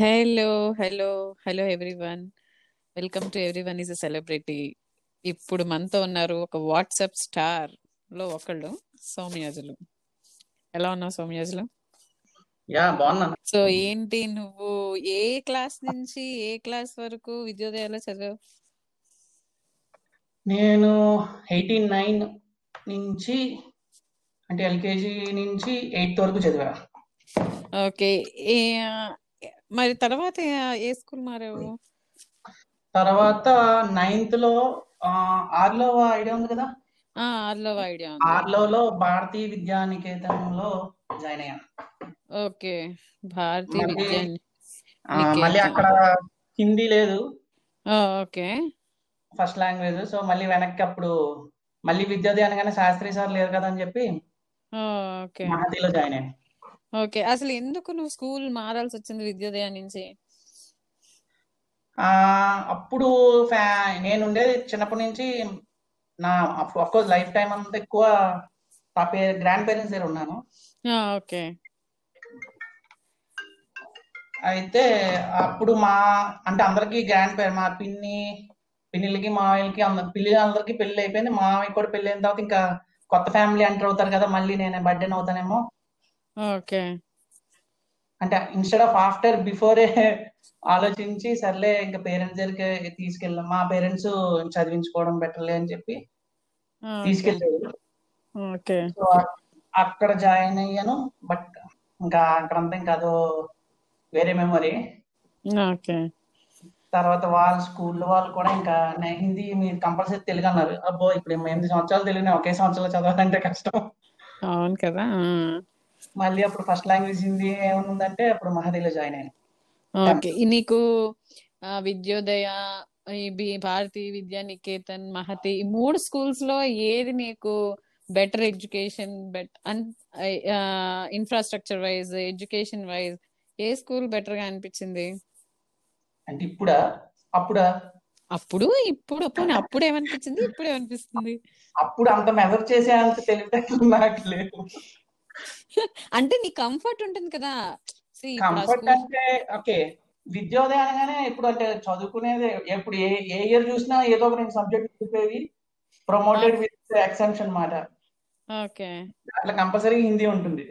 Hello hello hello everyone welcome to everyone is a celebrity ఇప్పుడు మనతో ఉన్నారు ఒక వాట్సాప్ స్టార్లో ఒకళ్ళు సౌమ్యాజులు ఎలా ఉన్నావు సౌమ్యాజులు యా బాగున్నాను సో ఏంటి నువ్వు ఏ క్లాస్ నుంచి ఏ క్లాస్ వరకు విద్యోదయాలో చదివావు? నేను ఎయిటీ నైన్ నుంచి అంటే ఎల్కేజీ నుంచి ఎయిత్ వరకు చదివా. ఓకే మరి తర్వాత ఏ స్కూల్ మారావు? తర్వాత నైన్త్లో ఆర్లో ఐడియా ఉంది కదా? ఆ ఆర్లో ఐడియా ఉంది. ఆర్లోలో భారతీయ విద్యానికేతనంలో జాయిన్ అయ్యాను ఓకే. భారతీయ విద్యా మళ్ళీ అక్కడ హిందీ లేదు. ఓకే. ఫస్ట్ లాంగ్వేజ్ సో మళ్ళీ వెనక్కి అప్పుడు మళ్ళీ విద్యార్థి అనగానే శాస్త్రి సార్ లేరు కదా అని చెప్పి ఓకే. మహతిలో జాయిన్ అయ్యాను ఓకే. అసలు ఎందుకు నువ్వు స్కూల్ మారాల్సి వచ్చింది విద్యోదయ నుంచి? అప్పుడు నేను ఉండేది చిన్నప్పటి నుంచి నా అఫ్కోర్స్ లైఫ్ టైం అంతా ఎక్కువ పే గ్రాండ్ పేరెంట్స్ దగ్గర ఉన్నాను. ఓకే. అయితే అప్పుడు మా అంటే అందరికి గ్రాండ్ పేరెంట్ మా పిన్ని పిన్నిలకి మావయ్యలకి అందరి పిల్లి అందరికి పెళ్ళి అయిపోయింది మావయ్య కూడా పెళ్ళి అయిన తర్వాత ఇంకా కొత్త ఫ్యామిలీ ఎంటర్ అవుతారు కదా మళ్ళీ నేను బర్త్డే అవుతానేమో ఓకే. అంటే ఇన్స్టెడ్ ఆఫ్ ఆఫ్టర్ బిఫోరే ఆలోచించి సర్లే ఇంకా పేరెంట్స్ దగ్గరికి తీసుకెళ్ళాం మా పేరెంట్స్ చదివించుకోవడం బెటర్లే అని చెప్పి తీసుకెళ్ళారు. ఓకే. సో అక్కడ జాయిన్ అయ్యాను బట్ ఇంకా అక్కడంతా ఇంకా అదో వేరే మెమరీ ఓకే. తర్వాత వాళ్ళ స్కూల్ వాళ్ళు కూడా ఇంకా హిందీ మీరు కంపల్సరీ తెలుగు అన్నారు. అబ్బో ఇప్పుడు ఎనిమిది సంవత్సరాలు తెలుగు నేను ఒకే సంవత్సరంలో చదవాలంటే కష్టం. అవును కదా మళ్ళీ అప్పుడు ఫస్ట్ లాంగ్వేజ్ హిందీ ఏముందంటే అప్పుడు మహదీలో జాయిన్ అయ్యాను. ఓకే. నీకు విద్యోదయ భారతీయ విద్యా నికేతన్ మహతి ఈ మూడు స్కూల్స్లో ఏది నీకు better education but infrastructure wise education wise A school బెటర్గా అనిపించింది? అంటే ఇప్పుడా? అప్పుడా? అప్పుడు ఇప్పుడు అప్పుడు ఏమనిపించింది? ఇప్పుడు ఏమనిపిస్తుంది అప్పుడు అంత మెజర్ చేసే అంత తెలివితేటలు నాకు లేవు. అంటే నీ కంఫర్ట్ ఉంటుంది కదా. కంఫర్ట్ అంటే ఓకే విద్యోదయ అనగానే ఇప్పుడు అంటే చదువుకునేది ఎప్పుడు ఏ ఏ ఇయర్ చూసినా ఏదో ఒక రెండు సబ్జెక్ట్ చూసేవి ప్రమోటెడ్ విత్ ఎక్సెంప్షన్ మాట. ఓకే. అట్లా కంపల్సరీ హిందీ ఉంటుంది.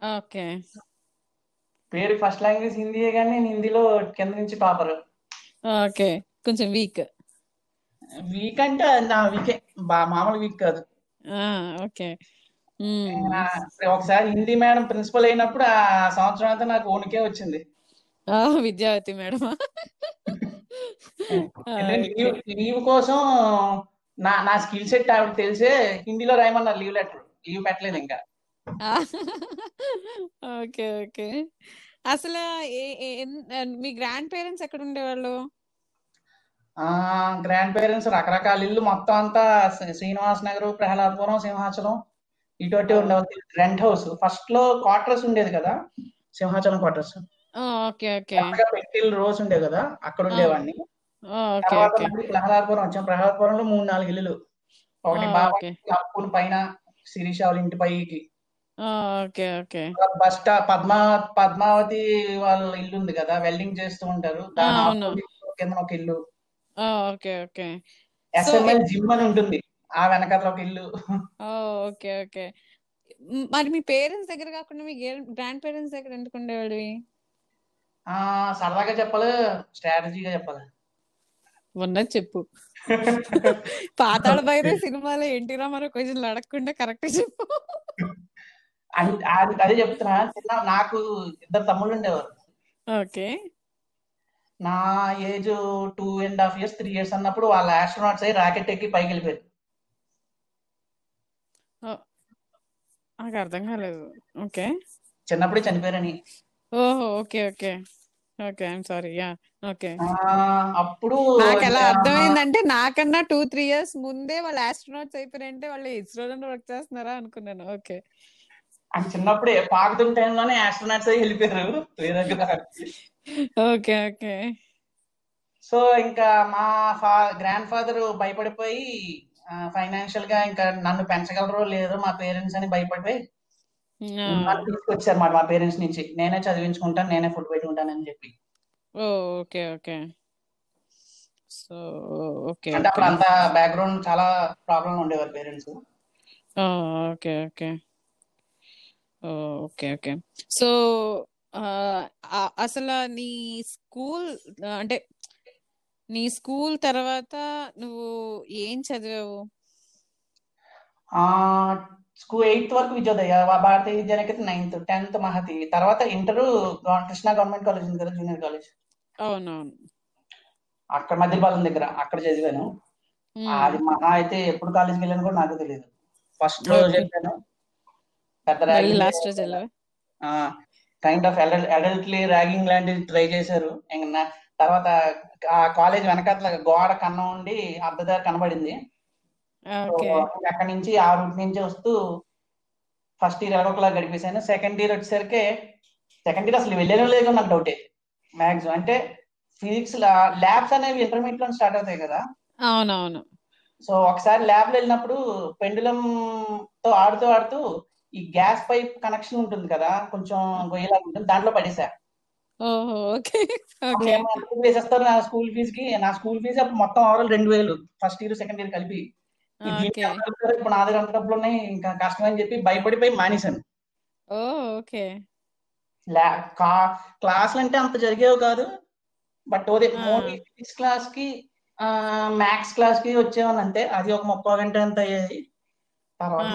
ఓకే. పేరు ఫస్ట్ లాంగ్వేజ్ హిందీయే కానీ నేను హిందీలో కింద నుంచి టాపర్ ఓకే. కొంచెం వీక్ వీక్ అంటే నా వీకే మామూలు వీక్ కాదు. ఓకే. ఒకసారి హిందీ మేడం ప్రిన్సిపల్ అయినప్పుడు ఆ సంవత్సరం అంతా నాకు ఓనికే వచ్చింది. విద్యావతి మేడం లీవ్ లీవ్ కోసం నా నా స్కిల్ సెట్ ఆవిడ తెలిసే హిందీలో రాయమన్నారు లీవ్ లెటర్. లీవ్ పెట్టలేదు ఇంకా. Okay okay. అసలు మీ గ్రాండ్ పేరెంట్స్ ఎక్కడ ఉండేవాళ్ళు? ఆ గ్రాండ్ పేరెంట్స్ రకరకాల ఇల్లు మొత్తం అంతా శ్రీ- శ్రీనివాస్ నగర్ ప్రహ్లాదపురం సింహాచలం. ఇటు అటు ఉండేది రెంట్ హౌస్ ఫస్ట్లో క్వార్టర్స్ ఉండేది కదా? Simhachalam quarters okay okay. పెట్టిల్లు రోజ్ కదా? అక్కడ ఉండేవాడిని. ప్రహ్లాదపురం వచ్చాం. ప్రహ్లాదపురంలో మూడు నాలుగు ఇల్లులు. ఒకటి పైన శిరీష వాళ్ళ ఇంటి పైకి. Okay okay. Bus stop Padma Padmavathi వాళ్ళ ఇల్లు ఉంది కదా? వెల్డింగ్ చేస్తూ ఉంటారు. దాని కింద ఒక ఇల్లు. Okay okay. So SML gym అని ఉంటుంది. ఆ వెనకాల ఒక ఇల్లు. Okay okay. మరి మీ పేరెంట్స్ దగ్గర కాకుండా మీ గ్రాండ్ పేరెంట్స్ దగ్గర ఎందుకు ఉండేవాడివి? ఆ సరదాగా చెప్పాలి స్ట్రాటజీగా చెప్పాలి. ఉన్నది చెప్పు. పాతాళ భైరవి సినిమాలో ఎన్టీ రామారావు క్వశ్చన్లు అడగకుండా కరెక్ట్ చెప్పు. అదే చెప్తున్నా చిన్న నాకు ఇద్దరు తమ్ముళ్ళు ఉండేవారు. ఓకే. నా age two and half years three years అన్నప్పుడు వాళ్ళ ఆస్ట్రోనాట్స్ అయ్యి రాకెట్ ఎక్కి పైకి వెళ్ళిపోయారు. నాకు అర్థం కాలేదు. ఓకే. చిన్నప్పుడే చనిపోయారని. ఓహో okay okay. Okay I'm sorry. Yeah okay. అప్పుడు నాకు ఎలా అర్థమైందంటే నాకన్నా టూ త్రీ ఇయర్స్ ముందే వాళ్ళు ఆస్ట్రోనాట్స్ అయిపోయారంటే వాళ్ళు ఇస్రోలో వర్క్ చేస్తున్నారా అనుకున్నాను. ఓకే. చిన్నప్పుడే పాకుతున్న టైంలోనే ఆస్ట్రోనాట్స్ అయ్యి వెళ్ళిపోయారు. Okay okay. సో ఇంకా మా ఫా గ్రాండ్ ఫాదర్ భయపడిపోయి ఫైనాన్షియల్గా ఇంకా నన్ను పెంచగలరో లేదో మా పేరెంట్స్ అని నన్ను తీసుకొచ్చారు మాట మా పేరెంట్స్ నుంచి. నేనే చదివించుకుంటాను నేనే ఫుడ్ పెట్టుకుంటాను అని చెప్పి. Okay okay. సో ఓకే అంటే అప్పుడు అంత బ్యాక్గ్రౌండ్ చాలా ప్రాబ్లం ఉండేవారు parents okay okay. Okay okay. So అసలు నీ స్కూల్ అంటే నీ స్కూల్ తర్వాత నువ్వు ఏం చదివావు? ఆ స్కూల్ ఎయిత్ వరకు విద్యోదయ భారతీయ విద్యానికేతన్ నైన్త్ టెన్త్ మహతి తర్వాత ఇంటర్ కృష్ణా గవర్నమెంట్ కాలేజ్ ఉంది కదా జూనియర్ కాలేజ్. అవునవును. అక్కడ మధ్యపాలెం దగ్గర అక్కడ చదివాను. అది మహా అయితే ఎప్పుడు కాలేజ్కి వెళ్ళాను కూడా నాకు తెలియదు ఫస్ట్ ఓకే. చెప్పాను. పెద్ద లాస్ట్ రోజు కైండ్ ఆఫ్ అడల్ట్లీ ర్యాగింగ్ లాంటిది ట్రై చేశారు. తర్వాత ఆ కాలేజ్ వెనకాతల గోడ కన్నం ఉండి అర్ధదారి కనబడింది. అక్కడి నుంచి ఆ రూట్ నుంచి వస్తూ ఫస్ట్ ఇయర్ ఎలాగోలా గడిపేశాను. సెకండ్ ఇయర్ వచ్చేసరికి సెకండ్ ఇయర్ అసలు వెళ్ళేనో లేదో నాకు డౌటే మ్యాక్సిమం అంటే ఫిజిక్స్ ల్యాబ్స్ అనేవి ఇంటర్మీడియట్లో స్టార్ట్ అవుతాయి కదా. అవునవును. సో ఒకసారి ల్యాబ్లో వెళ్ళినప్పుడు పెండులం తో ఆడుతూ ఆడుతూ ఈ గ్యాస్ పైప్ కనెక్షన్ ఉంటుంది కదా కొంచెం గొయ్యలా ఉంటుంది దాంట్లో పడేసా. ఓహో ఓకే. ఓకే. వేసేస్తారు నా స్కూల్ ఫీజు కి నా స్కూల్ ఫీజు అప్పుడు మొత్తం ఓవరాల్ రెండు వేలు ఫస్ట్ ఇయర్ సెకండ్ ఇయర్ కలిపి? ఇప్పుడు నా దగ్గర అంత డబ్బులు ఉన్నాయి ఇంకా కష్టం అని చెప్పి భయపడిపోయి మానేశాను. ఓకే. క్లాసులు అంటే అంత జరిగేవి కాదు. బట్ ఓన్లీ ఫిజిక్స్ క్లాస్కి మ్యాథ్స్ క్లాస్కి వచ్చేవాడిని అంతే అది ఒక ముప్పై గంట అంత అయ్యేది. తర్వాత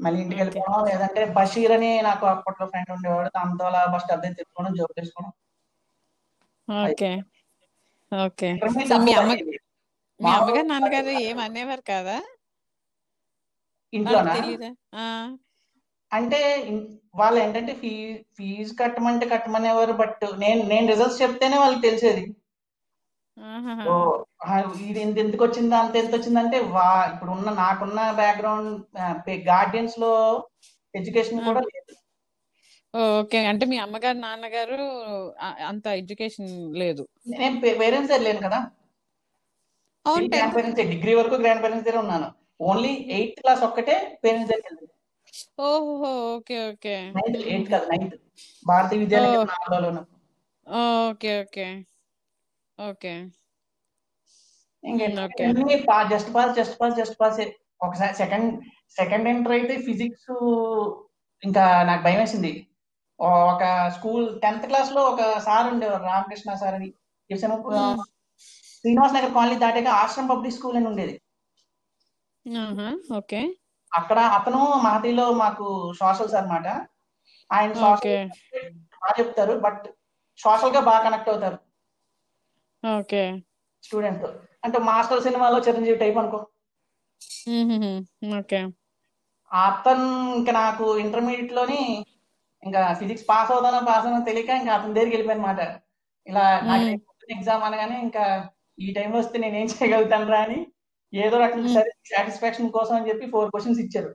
మళ్ళీ ఇంటికి వెళ్ళిపోవడం లేదంటే బషీర్ అని నాకు అప్పట్లో ఫ్రెండ్ ఉండేవాడు. దాంతో అలా బస్ అద్దె తిప్పుకోవడం జోక్ చేసుకోవడం. ఓకే. ఓకే. మీ అమ్మ మీ అమ్మగారు నాన్నగారు ఏం అనేవారు కాదా? ఇంట్లోనా? అంటే వాళ్ళు ఏంటంటే ఫీ ఫీజు కట్టమంటే కట్టమనేవారు బట్ నేను నేను రిజల్ట్స్ చెప్తేనే వాళ్ళకి తెలిసేది. సో ఇది ఇంత ఎందుకు వచ్చిందా అంత ఎంత వచ్చిందంటే వా ఇప్పుడు ఉన్న నాకున్న బ్యాక్గ్రౌండ్ గార్డియన్స్లో ఎడ్యుకేషన్ కూడా లేదు. ఓకే. అంటే మీ అమ్మగారు నాన్నగారు అంత ఎడ్యుకేషన్ లేదు. నేను పేరెంట్స్ దగ్గర లేను కదా. అవును గ్రాండ్ పేరెంట్స్ డిగ్రీ వరకు గ్రాండ్ పేరెంట్స్ దగ్గర ఉన్నాను. ఓన్లీ ఎయిత్ క్లాస్ ఒక్కటే పేరెంట్స్ దగ్గర ఓహో ఓకే ఓకే. Ninth eighth. కాదు నైన్త్ భారతీయ ఉన్నప్పుడు ఓకే ఓకే. ఓకే. ఇంకా just pass just pass just pass ఒకసారి సెకండ్ సెకండ్ ఎంటర్ అయితే ఫిజిక్స్ ఇంకా నాకు భయం వేసింది. ఒక స్కూల్ టెన్త్ క్లాస్లో ఒక సార్ ఉండేవారు రామకృష్ణ సార్ అని. శ్రీనివాస్ నగర్ కాలనీ దాటాక ఆశ్రమ్ పబ్లిక్ స్కూల్ అని ఉండేది. ఓకే. అక్కడ అతను మహతిలో మాకు సోషల్స్ అన్నమాట. ఆయన సోషల్ బాగా చెప్తారు బట్ సోషల్గా బాగా కనెక్ట్ అవుతారు. ఓకే స్టూడెంట్ అంటే మాస్టర్ సినిమాలో చిరంజీవి టైప్ అనుకో. ఓకే అతను ఇంకా నాకు ఇంటర్మీడియట్లోని ఇంకా ఫిజిక్స్ పాస్ అవుతానో పాస్ అవుతానో తెలియక ఇంకా అతని దగ్గరికి వెళ్ళిపోయాను అనమాట ఇలా నాకు. ఎగ్జామ్ అనగానే ఇంకా ఈ టైంలో వస్తే నేను ఏం చేయగలుగుతాను రా అని ఏదో. సరే సాటిస్ఫాక్షన్ కోసం అని చెప్పి ఫోర్ క్వశ్చన్స్ ఇచ్చారు.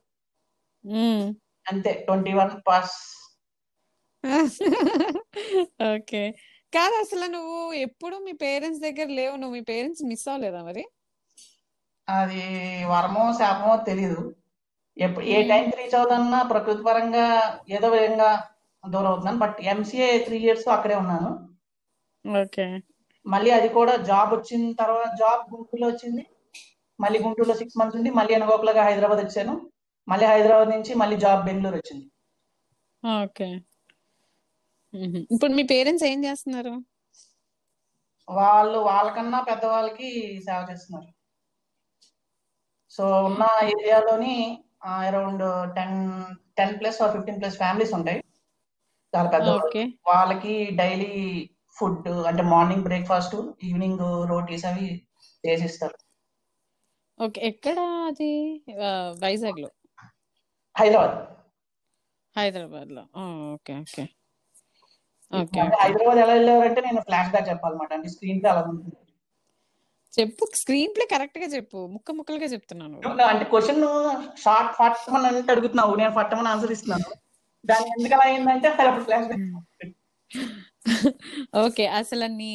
అంతే ట్వంటీ వన్ పాస్ ఓకే కాదు అసలు నువ్వు ఎప్పుడు మీ పేరెంట్స్ దగ్గర లేవు. నువ్వు మీ పేరెంట్స్ మిస్ అవ్వలేదా మరి? అది వరమో శాపమో తెలియదు ఎప్పుడు ఏ మ్మ్. టైంకి రీచ్ అవుతానన్నా ప్రకృతి పరంగా ఏదో విధంగా దూరం అవుతున్నాను. బట్ ఎంసీఏ త్రీ ఇయర్స్ అక్కడే ఉన్నాను. ఓకే. మళ్ళీ అది కూడా జాబ్ వచ్చిన తర్వాత జాబ్ గుంటూరులో వచ్చింది. మళ్ళీ గుంటూరులో సిక్స్ మంత్స్ ఉండి మళ్ళీ అనుకోకలుగా హైదరాబాద్ వచ్చాను. మళ్ళీ హైదరాబాద్ నుంచి మళ్ళీ జాబ్ బెంగళూరు వచ్చింది. ఓకే. ఇప్పుడు మీ పేరెంట్స్ ఏం చేస్తున్నారు? వాళ్ళు వాళ్ళకన్నా పెద్దవాళ్ళకి సేవ చేస్తున్నారు. సో ఉన్న ఏరియాలోని around ten ten plus or fifteen plus families ఉంటాయి. చాలా ఓకే. వాళ్ళకి డైలీ ఫుడ్ అంటే మార్నింగ్ బ్రేక్ఫాస్ట్ ఈవినింగ్ రోటీస్ అవి చేసిస్తారు. ఓకే. ఎక్కడ అది? వైజాగ్లో హైదరాబాద్. హైదరాబాద్లో ఓకే ఓకే. హైదరాబాద్ ఎలా వెళ్ళేవారంటే నేను ఫ్లాష్ బ్యాక్ చెప్పాలన్నమాట. అంటే స్క్రీన్ పే అలా ఉంటుంది. చెప్పు స్క్రీన్ ప్లే కరెక్ట్గా చెప్పు. ముక్క ముక్కలుగా చెప్తున్నాను. అంటే క్వశ్చన్ షార్ట్ ఫట్టమని అంటే అడుగుతున్నావు. నేను ఫట్టమని ఆన్సర్ ఇస్తున్నాను. దాని ఎందుకు అలా అయిందంటే అప్పుడు ఫ్లాష్ బ్యాక్ ఓకే అసలు నీ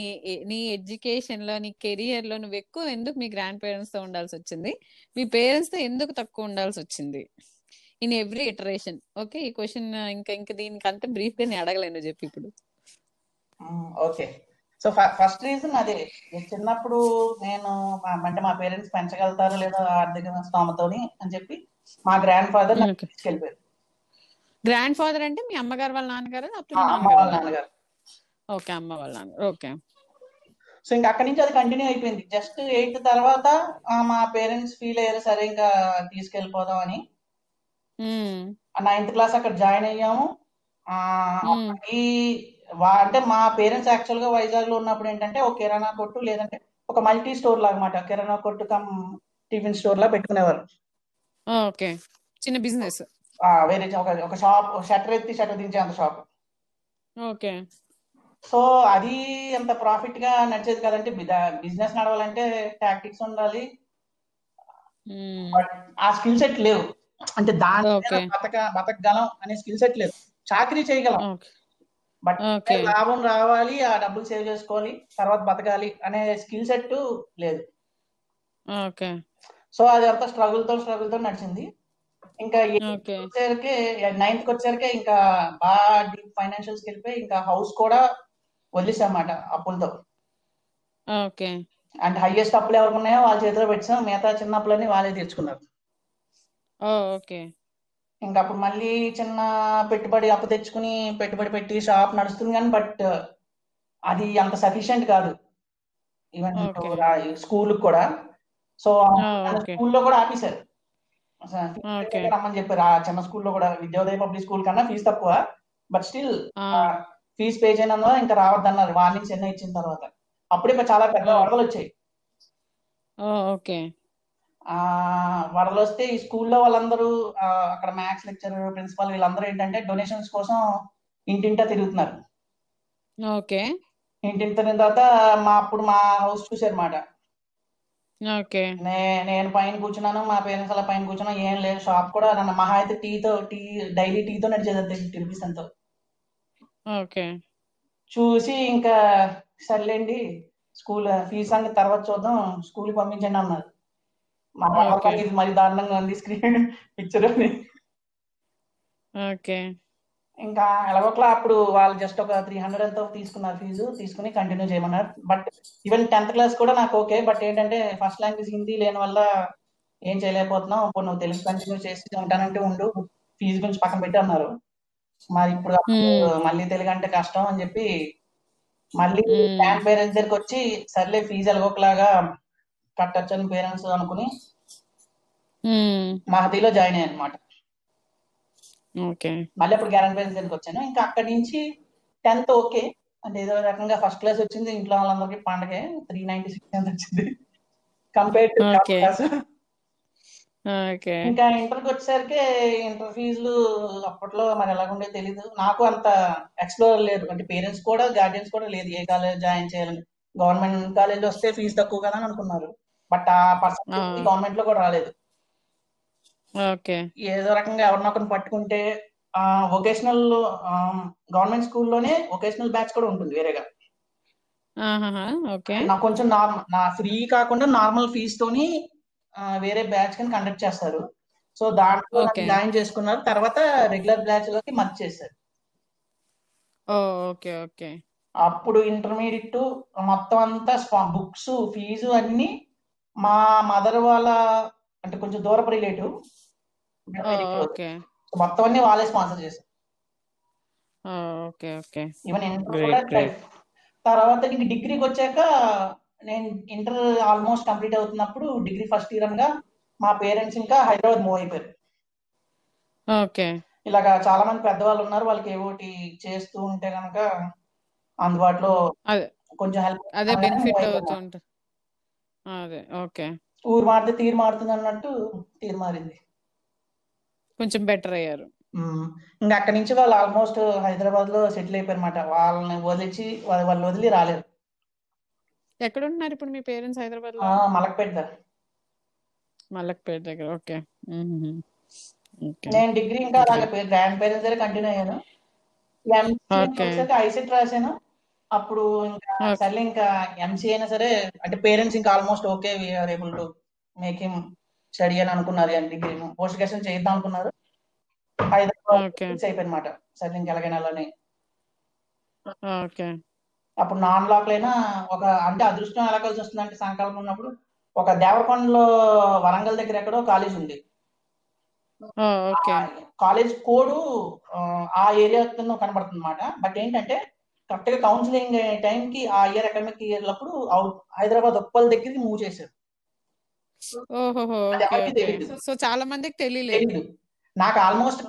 నీ ఎడ్యుకేషన్లో నీ కెరియర్లో నువ్వు ఎక్కువ ఎందుకు మీ గ్రాండ్ పేరెంట్స్తో ఉండాల్సి వచ్చింది? మీ పేరెంట్స్తో ఎందుకు తక్కువ ఉండాల్సి వచ్చింది? ఇన్ ఎవ్రీ ఇటరేషన్ ఓకే ఈ క్వశ్చన్ ఇంకా ఇంకా దీనికి అంత బ్రీఫ్గా నేను అడగలేను చెప్పి ఇప్పుడు. ఓకే. సో ఫస్ట్ రీజన్ అదే. చిన్నప్పుడు నేను అంటే మా పేరెంట్స్ పెంచగలుగుతారో లేదో ఆర్థిక స్తోమతోని అని చెప్పి మా గ్రాండ్ ఫాదర్ నాకు. తీసుకెళ్ళిపోయారు. గ్రాండ్ ఫాదర్ అంటే మీ అమ్మగారు వాళ్ళ నాన్నగారు అమ్మ వాళ్ళ నాన్నగారు. నాన్నగారు ఓకే అమ్మ వాళ్ళ నాన్న ఓకే. సో ఇంకా అక్కడి నుంచి అది కంటిన్యూ అయిపోయింది. జస్ట్ ఎయిత్ తర్వాత మా పేరెంట్స్ ఫీల్ అయ్యారు సరే ఇంకా తీసుకెళ్ళిపోదాం అని. నైన్త్ క్లాస్ అక్కడ జాయిన్ అయ్యాము. ఈ అంటే మా పేరెంట్స్ యాక్చువల్గా వైజాగ్లో ఉన్నప్పుడు ఏంటంటే ఒక కిరాణా కొట్టు లేదంటే ఒక మల్టీ స్టోర్ లాగా కిరాణా కొట్టు కమ్ టిఫిన్ స్టోర్ లా పెట్టుకునేవారు ఓకే. చిన్న బిజినెస్. ఆ, వేరే ఒక ఒక షాప్ షట్టర్ ఎత్తి షట్టర్ దించే అంత షాప్. ఓకే. సో అది అంత ప్రాఫిట్గా నడిచేది కదంటే బిజినెస్ నడవాలంటే టాక్టిక్స్ ఉండాలి. ఆ స్కిల్ సెట్ లేవు. అంటే దాని. బతక బతకగలం అనే స్కిల్ సెట్ లేదు చాకరీ చేయగలం. బట్ లాభం రావాలి ఆ డబ్బులు సేవ్ చేసుకోవాలి తర్వాత బతకాలి అనే స్కిల్ సెట్ లేదు. ఓకే. సో అది అంతా స్ట్రగుల్తో స్ట్రగుల్తో నడిచింది. ఇంకా వచ్చేసరికి నైన్త్కి వచ్చేసరికి ఇంకా బాగా డీప్ ఫైనాన్షియల్స్ వెళ్ళిపోయి ఇంకా హౌస్ కూడా వదిలేసామాట అప్పులతో. ఓకే. అంటే హైయెస్ట్ అప్పులు ఎవరికి ఉన్నాయో వాళ్ళ చేతిలో పెట్టాం మిగతా చిన్న అప్పులన్నీ వాళ్ళే తీర్చుకున్నారు. ఓకే. ఇంకా అప్పుడు మళ్ళీ చిన్న పెట్టుబడి అప్పు తెచ్చుకుని పెట్టుబడి పెట్టి షాప్ నడుస్తుంది కానీ బట్ అది అంత సఫిషియెంట్ కాదు. ఈవెన్. స్కూల్ కూడా. సో స్కూల్లో కూడా ఆపేశారు. రమ్మని చెప్పారు. ఆ చిన్న స్కూల్లో కూడా విద్యోదయ పబ్లిక్ స్కూల్ కన్నా ఫీజు తక్కువ. బట్ స్టిల్ ఫీజు పే చేయనందున ఇంకా రావద్దన్నారు. వార్నింగ్స్ ఎన్నో ఇచ్చిన తర్వాత. అప్పుడే చాలా పెద్ద. వరదలు వచ్చాయి. ఓకే. వరదలు వస్తే ఈ స్కూల్లో వాళ్ళందరూ అక్కడ మ్యాథ్స్ లెక్చరర్ ప్రిన్సిపల్ వీళ్ళందరూ ఏంటంటే డొనేషన్స్ కోసం ఇంటింటా తిరుగుతున్నారు. ఓకే. ఇంటింటి తిరిగిన తర్వాత మా అప్పుడు మా హౌస్ చూసారన్నమాట ఓకే. నే నేను పైన కూర్చున్నాను మా పేరెంట్స్ అలా పైన కూర్చున్నాను ఏం లేదు షాప్ కూడా నన్ను మహా అయితే టీతో టీ డైలీ టీతో నడిచేది అంతే ఫిఫ్టీ రూపీస్ ఎంతో ఓకే. చూసి ఇంకా సర్లేండి స్కూల్ ఫీజు సంగతి తర్వాత చూద్దాం స్కూల్కి పంపించండి అన్నారు. ఇది మరి దారుణంగా ఉంది స్క్రీన్ పిక్చర్ అని. ఓకే. ఇంకా ఎలాగోట్లా అప్పుడు వాళ్ళు జస్ట్ ఒక త్రీ హండ్రెడ్ ఎంతో తీసుకున్నారు ఫీజు తీసుకుని కంటిన్యూ చేయమన్నారు. బట్ ఈవెన్ టెన్త్ క్లాస్ కూడా నాకు ఓకే బట్ ఏంటంటే ఫస్ట్ లాంగ్వేజ్ హిందీ లేని వల్ల ఏం చేయలేకపోతున్నావు. ఇప్పుడు నువ్వు తెలుగు కంటిన్యూ చేసి ఉంటానంటే ఉండు. ఫీజు గురించి పక్కన పెట్టి అన్నారు. మరి ఇప్పుడు Hmm. మళ్ళీ తెలుగు అంటే కష్టం అని చెప్పి మళ్ళీ Hmm. గ్రాండ్ పేరెంట్స్ దగ్గరికి వచ్చి సర్లే ఫీజు ఎలాగోకలాగా కట్టచ్చు అని పేరెంట్స్ అనుకుని మహదీలో జాయిన్ అయ్యాను అనమాట ఓకే. మళ్ళీ అప్పుడు గ్రాండ్ పేరెంట్స్ దగ్గరికి వచ్చాను. ఇంకా అక్కడి నుంచి టెన్త్ ఓకే. అంటే ఏదో రకంగా ఫస్ట్ క్లాస్ వచ్చింది. ఇంట్లో వాళ్ళందరికీ పండగే. త్రీ నైన్టీ సిక్స్ ఎంత వచ్చింది. Compare to. క్లాస్. ఇంకా ఇంటర్కి వచ్చేసరికి ఇంటర్ ఫీజులు అప్పట్లో మరి ఎలాగుండే తెలీదు. నాకు అంత ఎక్స్ప్లోర్ లేదు. అంటే పేరెంట్స్ కూడా గార్డియన్స్ కూడా లేదు ఏ కాలేజ్ జాయిన్ చేయాలని. గవర్నమెంట్ కాలేజ్ వస్తే ఫీజు తక్కువ కదా అని అనుకున్నారు. బట్ ఆ పర్సెంట్ Ah. గవర్నమెంట్లో కూడా రాలేదు. ఓకే. ఏదో రకంగా ఎవరినొకరిని పట్టుకుంటే వొకేషనల్ గవర్నమెంట్ స్కూల్లోనే వొకేషనల్ బ్యాచ్ కూడా ఉంటుంది వేరేగా. ఓకే. నాకు కొంచెం నార్మల్ నా ఫ్రీ కాకుండా నార్మల్ ఫీజ్ తోని వేరే బ్యాచ్ కింద కండక్ట్ చేస్తారు. సో దాంట్లో. జాయిన్ చేసుకున్నారు. తర్వాత రెగ్యులర్ బ్యాచ్లోకి మర్చి చేశారు. Okay okay. అప్పుడు ఇంటర్మీడియట్ మొత్తం అంతా బుక్స్ ఫీజు అన్ని మా మదర్ వాళ్ళ అంటే కొంచెం దూరపు రిలేటివ్ ఓకే. మొత్తం అన్ని వాళ్ళే స్పాన్సర్ చేశారు. Okay okay. Even inter. తర్వాత ఇంక డిగ్రీకి వచ్చాక నేను ఇంటర్ ఆల్మోస్ట్ కంప్లీట్ అవుతున్నప్పుడు డిగ్రీ ఫస్ట్ ఇయర్ అనగా మా పేరెంట్స్ ఇంకా హైదరాబాద్ మూవ్ అయిపోయారు. ఓకే. ఇలాగా చాలా మంది పెద్దవాళ్ళు ఉన్నారు వాళ్ళకి ఏవోటి చేస్తూ ఉంటే కనుక అందుబాటులో అదే కొంచెం హెల్ప్ అదే బెనిఫిట్ అదే ఓకే. ఊరు మారితే తీరు మారుతుంది అన్నట్టు తీరు మారింది. కొంచెం బెటర్ అయ్యారు. ఇంకా అక్కడి నుంచి వాళ్ళు ఆల్మోస్ట్ హైదరాబాద్లో సెటిల్ అయిపోయారు అనమాట వాళ్ళని వదిలిచి వాళ్ళ వదిలి రాలేరు ఎక్కడ ఉంటున్నారు ఇప్పుడు మీ పేరెంట్స్ హైదరాబాద్లో మలక్పేట దగ్గర. మల్లక్పేట దగ్గర ఓకే. నేను డిగ్రీ ఇంకా అలాగే గ్రాండ్ పేరెంట్స్ దగ్గర కంటిన్యూ అయ్యాను. ఐసెట్ రాశాను. అప్పుడు ఇంకా. సర్లే ఇంకా ఎంసీ అయినా సరే అంటే పేరెంట్స్ ఇంకా almost okay we're able to make him study అని అనుకున్నారు డిగ్రీ పోస్ట్ గ్రాడ్యుయేషన్ చేద్దాం అనుకున్నారు. అయిపోయింది అనమాట సరే ఇంకా ఎలాగైనా అలానే. ఓకే. అప్పుడు నాన్ లోకల్ అయినా ఒక అంటే అదృష్టం ఎలా కలిసి వస్తుందంటే సంకల్పం ఉన్నప్పుడు ఒక దేవరకొండలో వరంగల్ దగ్గర ఎక్కడో కాలేజ్ ఉంది. కాలేజ్ కోడ్ ఆ ఏరియా కనబడుతుంది అనమాట బట్ ఏంటంటే కరెక్ట్గా కౌన్సిలింగ్ టైం కి ఆ ఇయర్ అకాడమిక్ ఇయర్ అప్పుడు హైదరాబాద్ ఉప్పల్ దగ్గరికి మూవ్ చేశారు. అది. సో చాలా మందికి తెలియలేదు నాకు ఆల్మోస్ట్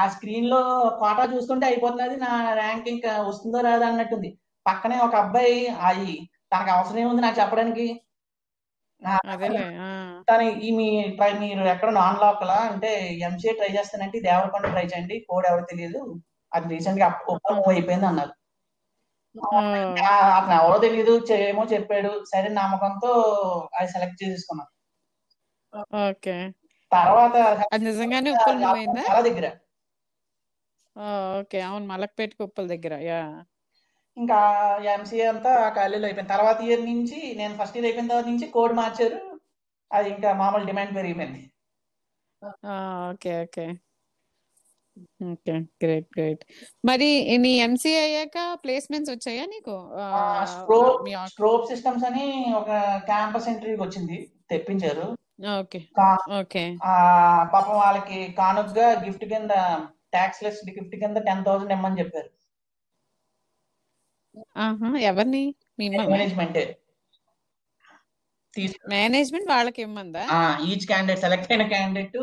ఆ స్క్రీన్లో కోటా చూస్తుంటే అయిపోతున్నది నా ర్యాంక్ ఇంకా వస్తుందో రాదా అన్నట్టుంది. పక్కనే ఒక అబ్బాయి అయి తనకు అవసరం ఏముంది నాకు చెప్పడానికి. తను ఈ మీ ట్రై మీరు ఎక్కడ నాన్ లోకలా? అంటే ఎంసీఏ ట్రై చేస్తానంటే దేవరకొండ ట్రై చేయండి కోడ్ ఎవరు తెలియదు అది రీసెంట్గా మూవ్ అయిపోయింది అన్నారు. అతను ఎవరో తెలియదు ఏమో చెప్పాడు. సరే నమ్మకంతో అది సెలెక్ట్ చేసుకున్నాను ఓకే. తర్వాత నిజంగానే చాలా దగ్గర. ఓకే. అవును మలక్పేట ఉప్పల్ దగ్గర యా. ఇంకా ఎంసీఏ అంతా కాలేజీలో అయిపోయింది. తర్వాత ఇయర్ నుంచి నేను ఫస్ట్ ఇయర్ అయిపోయిన తర్వాత నుంచి కోడ్ మార్చారు. అది ఇంకా మామూలు డిమాండ్ పెరిగిపోయింది. Okay okay. Okay great great. మరి నీ ఎంసీఏ అయ్యాక ప్లేస్మెంట్స్ వచ్చాయా నీకు? స్ట్రోప్ సిస్టమ్స్ అని ఒక క్యాంపస్ ఇంటర్వ్యూకి వచ్చింది తెప్పించారు. Okay okay. పాపం వాళ్ళకి కానుకగా గిఫ్ట్ కింద ట్యాక్స్ లెస్ గిఫ్ట్ కింద టెన్ థౌసండ్ ఇమ్మని చెప్పారు. ఎవరిని? మేనేజ్మెంటే మేనేజ్మెంట్ వాళ్ళకి ఇమ్మందా? ఈచ్ క్యాండిడేట్ సెలెక్ట్ అయిన candidate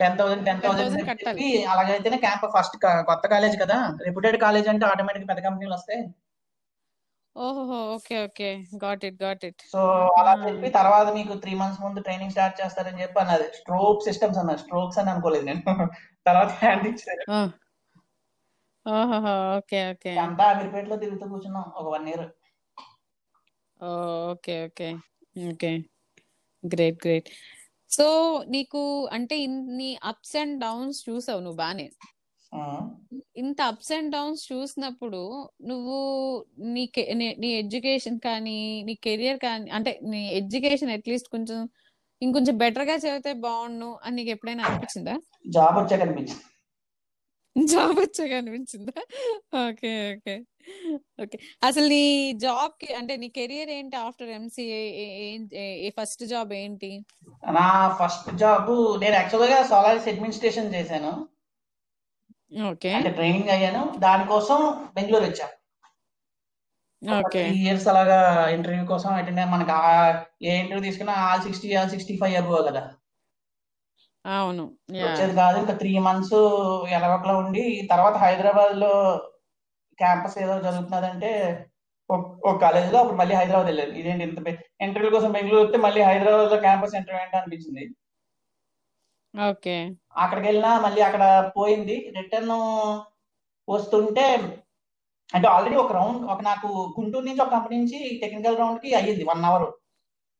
ten thousand ten 10,000 thousand. చెప్పి అలాగైతేనే క్యాంప్ ఫస్ట్ కొత్త కాలేజ్ కదా రెప్యూటెడ్ కాలేజ్ అంటే ఆటోమేటిక్ పెద్ద కంపెనీలు వస్తాయి ఓహో okay okay. Got it got it. So అలా. చెప్పి తర్వాత మీకు త్రీ మంత్స్ ముందు ట్రైనింగ్ స్టార్ట్ చేస్తారని చెప్పి అన్నది. స్ట్రోక్ సిస్టమ్స్ అన్నది స్ట్రోక్స్ అని అనుకోలేదు నేను. తర్వాత హ్యాండ్ ఇచ్చారు. Okay okay. అంతా అమీర్పేటలో తిరుగుతూ కూర్చున్నాం ఒక one year. Okay okay. Okay. Great great. So నీకు అంటే ఇన్ని అప్స్ అండ్ డౌన్స్ చూసావు నువ్వు బానే. ఇంత అప్స్ అండ్ డౌన్స్ చూసినప్పుడు నువ్వు నీ నీ ఎడ్యుకేషన్ కానీ నీ కెరియర్ కానీ అంటే నీ ఎడ్యుకేషన్ అట్లీస్ట్ కొంచెం ఇంకొంచెం బెటర్గా చదివితే బాగుండు అని నీకు ఎప్పుడైనా అనిపించిందా? జాబ్ వచ్చాక అనిపించింది. జాబ్ వచ్చాక అనిపించిందా? Okay okay. ఓకే. అసలు నీ జాబ్కి అంటే నీ కెరియర్ ఏంటి ఆఫ్టర్ ఎంసీఏ? ఏ ఫస్ట్ జాబ్ ఏంటి? నా ఫస్ట్ జాబ్ నేను యాక్చువల్గా సోలారిస్ అడ్మినిస్ట్రేషన్ చేశాను. ఓకే. అంటే ట్రైనింగ్ అయ్యాను. దానికోసం బెంగళూరు వచ్చాను ఓకే. ఇయర్స్ అలాగా ఇంటర్వ్యూ కోసం అటెండ్ మనకి ఏ ఇంటర్వ్యూ తీసుకున్నా all sixty all sixty five above కదా. అవును. వచ్చేది కాదు. ఇంకా త్రీ మంత్స్ ఎలాగొకలా ఉండి తర్వాత హైదరాబాద్లో క్యాంపస్ ఏదో జరుగుతున్నదంటే ఒక- ఒక కాలేజ్లో అప్పుడు మళ్ళీ హైదరాబాద్ వెళ్ళాను. ఇదేంటి ఇంత ఇంటర్వ్యూ కోసం బెంగళూరు వస్తే మళ్ళీ హైదరాబాద్లో క్యాంపస్ ఇంటర్వ్యూ అంటే అనిపించింది. ఓకే. అక్కడికి వెళ్ళినా మళ్ళీ అక్కడ పోయింది. రిటర్న్ వస్తుంటే అంటే ఆల్రెడీ ఒక రౌండ్ ఒక నాకు గుంటూరు నుంచి ఒక కంపెనీ నుంచి టెక్నికల్ రౌండ్కి అయ్యింది. వన్ అవర్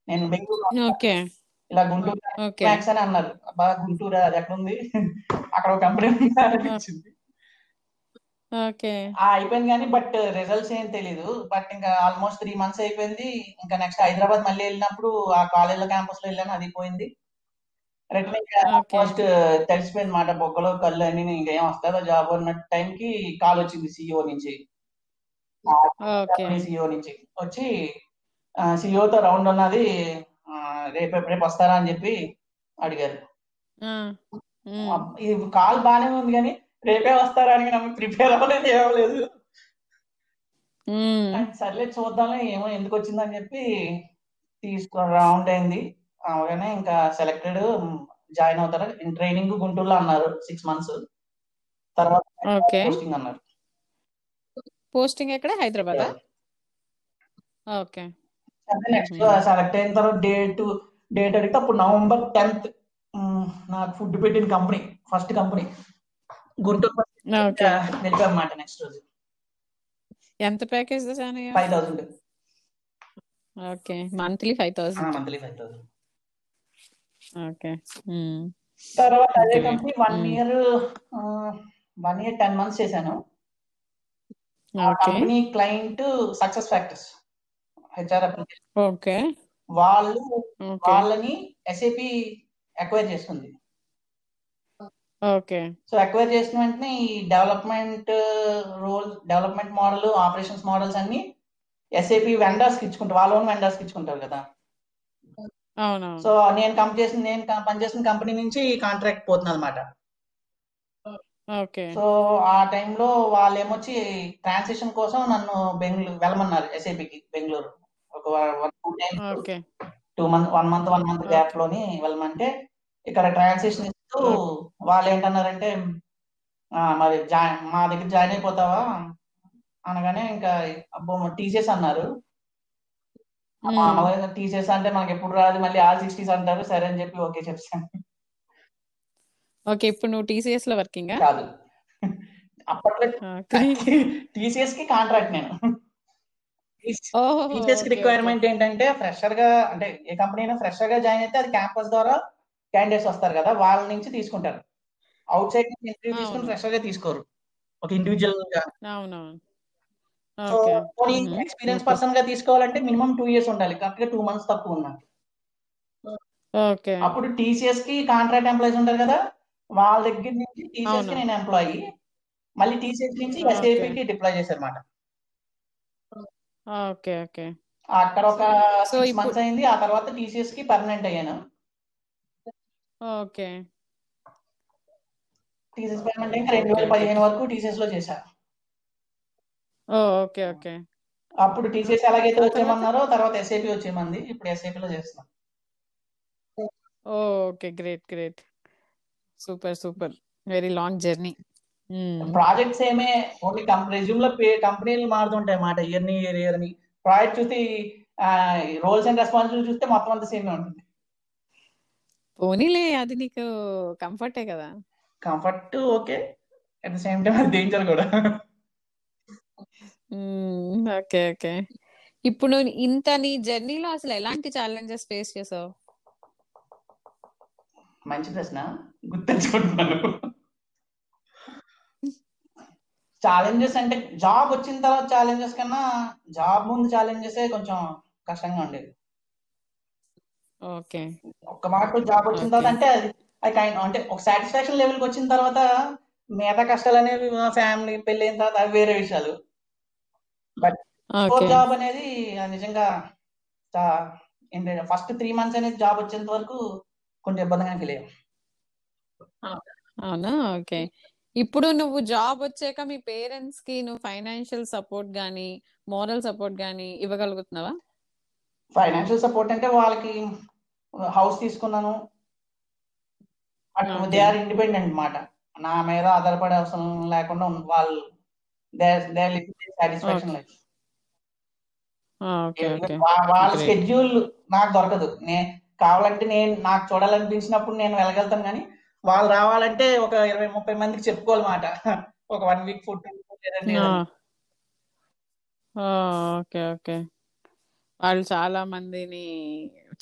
నేను బెంగళూరు ఓకే. ఇలా గుంటూరు మ్యాక్స్ అని అన్నారు. అబ్బా గుంటూరు అది ఎక్కడ ఉంది అక్కడ ఒక కంపెనీ అనిపించింది. ఓకే. ఆ అయిపోయింది కానీ బట్ రిజల్ట్స్ ఏం తెలీదు. బట్ ఇంకా ఆల్మోస్ట్ త్రీ మంత్స్ అయిపోయింది. ఇంకా నెక్స్ట్ హైదరాబాద్ మళ్ళీ వెళ్ళినప్పుడు ఆ కాలేజ్లో క్యాంపస్లో వెళ్ళాను. అది పోయింది. ఓకే. ఆల్మోస్ట్ తెలిసిపోయింది మాట. బొక్కలో కళ్ళు అని ఇంకేం వస్తుందో జాబ్ అన్నట్టు టైంకి కాల్ వచ్చింది సిఇఓ నుంచి. సిఇఓ నుంచి. వచ్చి సిఇఓతో రౌండ్ ఉన్నది. రేపు రేపు వస్తారా అని చెప్పి అడిగారు. ఈ కాల్ బాగానే ఉంది కానీ రేపే వస్తారా అని నమ్మి ప్రిపేర్ అవ్వలేదు ఏమలేదు సర్లే చూద్దాంలే ఏమో ఎందుకు వచ్చిందని చెప్పి తీసుకో రౌండ్ అయింది. అవగానే ఇంకా సెలెక్టెడ్ జాయిన్ అవుతారు? ట్రైనింగ్ గుంటూరులో అన్నారు సిక్స్ మంత్స్. తర్వాత పోస్టింగ్ అన్నారు. పోస్టింగ్ ఎక్కడ? హైదరాబాదా? ఓకే. నెక్స్ట్ సెలెక్ట్ అయిన తర్వాత డేట్ డేట్ అడిగితే అప్పుడు నవంబర్ టెన్త్ నాకు ఫుడ్ పెట్టిన కంపెనీ ఫస్ట్ కంపెనీ గుంటూరు వెళ్ళిపోయామాట నెక్స్ట్ రోజు. ఎంత package five thousand okay monthly five thousand monthly five thousand okay తర్వాత అదే. Company one. Year one year ten months చేశాను. Company client success factors HR okay. వాళ్ళు వాళ్ళని ఎస్ఏపి అక్వైర్ చేసుకుంది ఓకే. సో అక్వైర్ చేసిన వెంటనే ఈ development role development model operations models అన్ని ఎస్ఏపి వెండర్స్కి ఇచ్చుకుంటారు వాళ్ళ ఓన్ వెండర్స్కి ఇచ్చుకుంటారు కదా. సో నేను కంప్ చేసిన నేను పనిచేసిన కంపెనీ నుంచి కాంట్రాక్ట్ పోతుంది అనమాట సో ఆ టైంలో వాళ్ళు ఏమొచ్చి ట్రాన్సిషన్ కోసం నన్ను బెంగళూరు వెళ్ళమన్నారు ఎస్ఏపికి బెంగళూరు. ఒక one two times okay. Two month one month one month గ్యాప్లోని వెళ్ళమంటే ఇక్కడ ట్రాన్సిషన్ ఇస్తూ వాళ్ళు ఏంటన్నారంటే "ఆ, మరి జాయిన్ మా దగ్గర జాయిన్ అయిపోతావా? అనగానే ఇంకా అబ్బో టీసీఎస్ అన్నారు. టీసీఎస్ అంటే మనకి ఎప్పుడు రాదు మళ్ళీ ఆల్ సిక్స్టీస్ అంటారు సరే అని చెప్పి ఓకే చెప్పాను. ఓకే ఇప్పుడు నువ్వు టీసీఎస్లో వర్కింగా? కాదు. అప్పట్లో టీసీఎస్కి కాంట్రాక్ట్ నేను. టీచర్స్ రిక్వైర్మెంట్ ఏంటంటే ఫ్రెషర్గా అంటే ఏ కంపెనీ అయినా ఫ్రెషర్గా జాయిన్ అయితే అది క్యాంపస్ ద్వారా క్యాండిడేట్స్ వస్తారు కదా వాళ్ళ నుంచి తీసుకుంటారు. అవుట్ సైడ్ నుంచి ఇంటర్వ్యూ తీసుకుని ఫ్రెషర్గా తీసుకోరు. ఒక ఇండివిజువల్గా. ఎక్స్పీరియన్స్ సూపర్ పర్సన్గా తీసుకోవాలంటే మినిమం టూ ఇయర్స్ ఉండాలి. కరెక్ట్గా టూ మంత్స్ తక్కువ ఉన్నా ఓకే. అప్పుడు టీసీఎస్కి కాంట్రాక్ట్ ఎంప్లాయీస్ ఉంటారు కదా వాళ్ళ దగ్గర నుంచి టీసీఎస్కి నేను ఎంప్లాయీ మళ్ళీ టీసీఎస్ నుంచి ఓకే. ఎస్ఏపి కి డిప్లాయ్ చేశారన్నమాట ఓకే ఓకే. అక్కడ ఒక సో సిక్స్ మంత్స్ అయింది ఆ తర్వాత టీసీఎస్కి పర్మనెంట్ అయ్యాను. ఓకే. టీసీఎస్ పర్మనెంట్ ఇంకా రెండు వేల పదిహేను వరకు టీసీఎస్లో చేశా. Okay okay. అప్పుడు టీసీఎస్ ఎలాగైతే వచ్చేయమన్నారో తర్వాత ఎస్ఏపి వచ్చేయమంది ఇప్పుడు SAP లో చేస్తున్నాం. Okay great great. Super super. Very long journey projects ఏమే ఓన్లీ రెజ్యూమ్లో కంపెనీలు మారుతుంటాయి మాట ఇయర్ని ఇయర్ ఇయర్ అని ప్రాజెక్ట్ చూస్తే రోల్స్ అండ్ రెస్పాన్సిబిలిటీ చూస్తే మొత్తం అంతా సేమే ఉంటుంది. పోనీలే అది నీకు కంఫర్టే కదా. Comfort okay at the same time అది డేంజర్ కూడా. ఓకే ఓకే ఇప్పుడు ఇంత నీ జర్నీలో అసలు ఎలాంటి ఛాలెంజెస్ ఫేస్ చేసావు? మంచి ప్రశ్న గుర్తుంచుకుంటున్నాను ఛాలెంజెస్ అంటే జాబ్ వచ్చిన తర్వాత ఛాలెంజెస్ కన్నా జాబ్ ముందు ఛాలెంజెస్ కొంచెం కష్టంగా ఉండేది. ఓకే. ఒక్క మాట జాబ్ వచ్చిన తర్వాత అంటే అది కైండ్ అంటే ఒక సాటిస్ఫాక్షన్ లెవెల్కి వచ్చిన తర్వాత మిగతా కష్టాలు అనేవి ఫ్యామిలీ పెళ్ళి అయిన తర్వాత అవి వేరే విషయాలు. బట్ జాబ్ అనేది నిజంగా ఫస్ట్ త్రీ మంత్స్ అనేది జాబ్ వచ్చేంత వరకు కొంచెం ఇబ్బందిగా ఫీల్ అయ్యాం. అవునా? ఓకే. ఇప్పుడు నువ్వు జాబ్ వచ్చాక మీ పేరెంట్స్కి నువ్వు ఫైనాన్షియల్ సపోర్ట్ గానీ మోరల్ సపోర్ట్ గానీ ఇవ్వగలుగుతున్నావా? ఫైనాన్షియల్ సపోర్ట్ అంటే వాళ్ళకి హౌస్ తీసుకున్నాను. దే ఆర్ ఇండిపెండెంట్ అన్నమాట. నా మీద ఆధారపడే అవసరం లేకుండా వాళ్ళు సాటిస్ఫాక్షన్ లైఫ్. వాళ్ళ స్కెడ్యూల్ నాకు దొరకదు. నే కావాలంటే నేను నాకు చూడాలనిపించినప్పుడు నేను వెళ్ళగలుగుతాను కానీ వాళ్ళు రావాలంటే ఒక ఇరవై ముప్పై మందికి చెప్పుకోవాలన్నమాట ఒక one week food okay okay. వాళ్ళు చాలా మందిని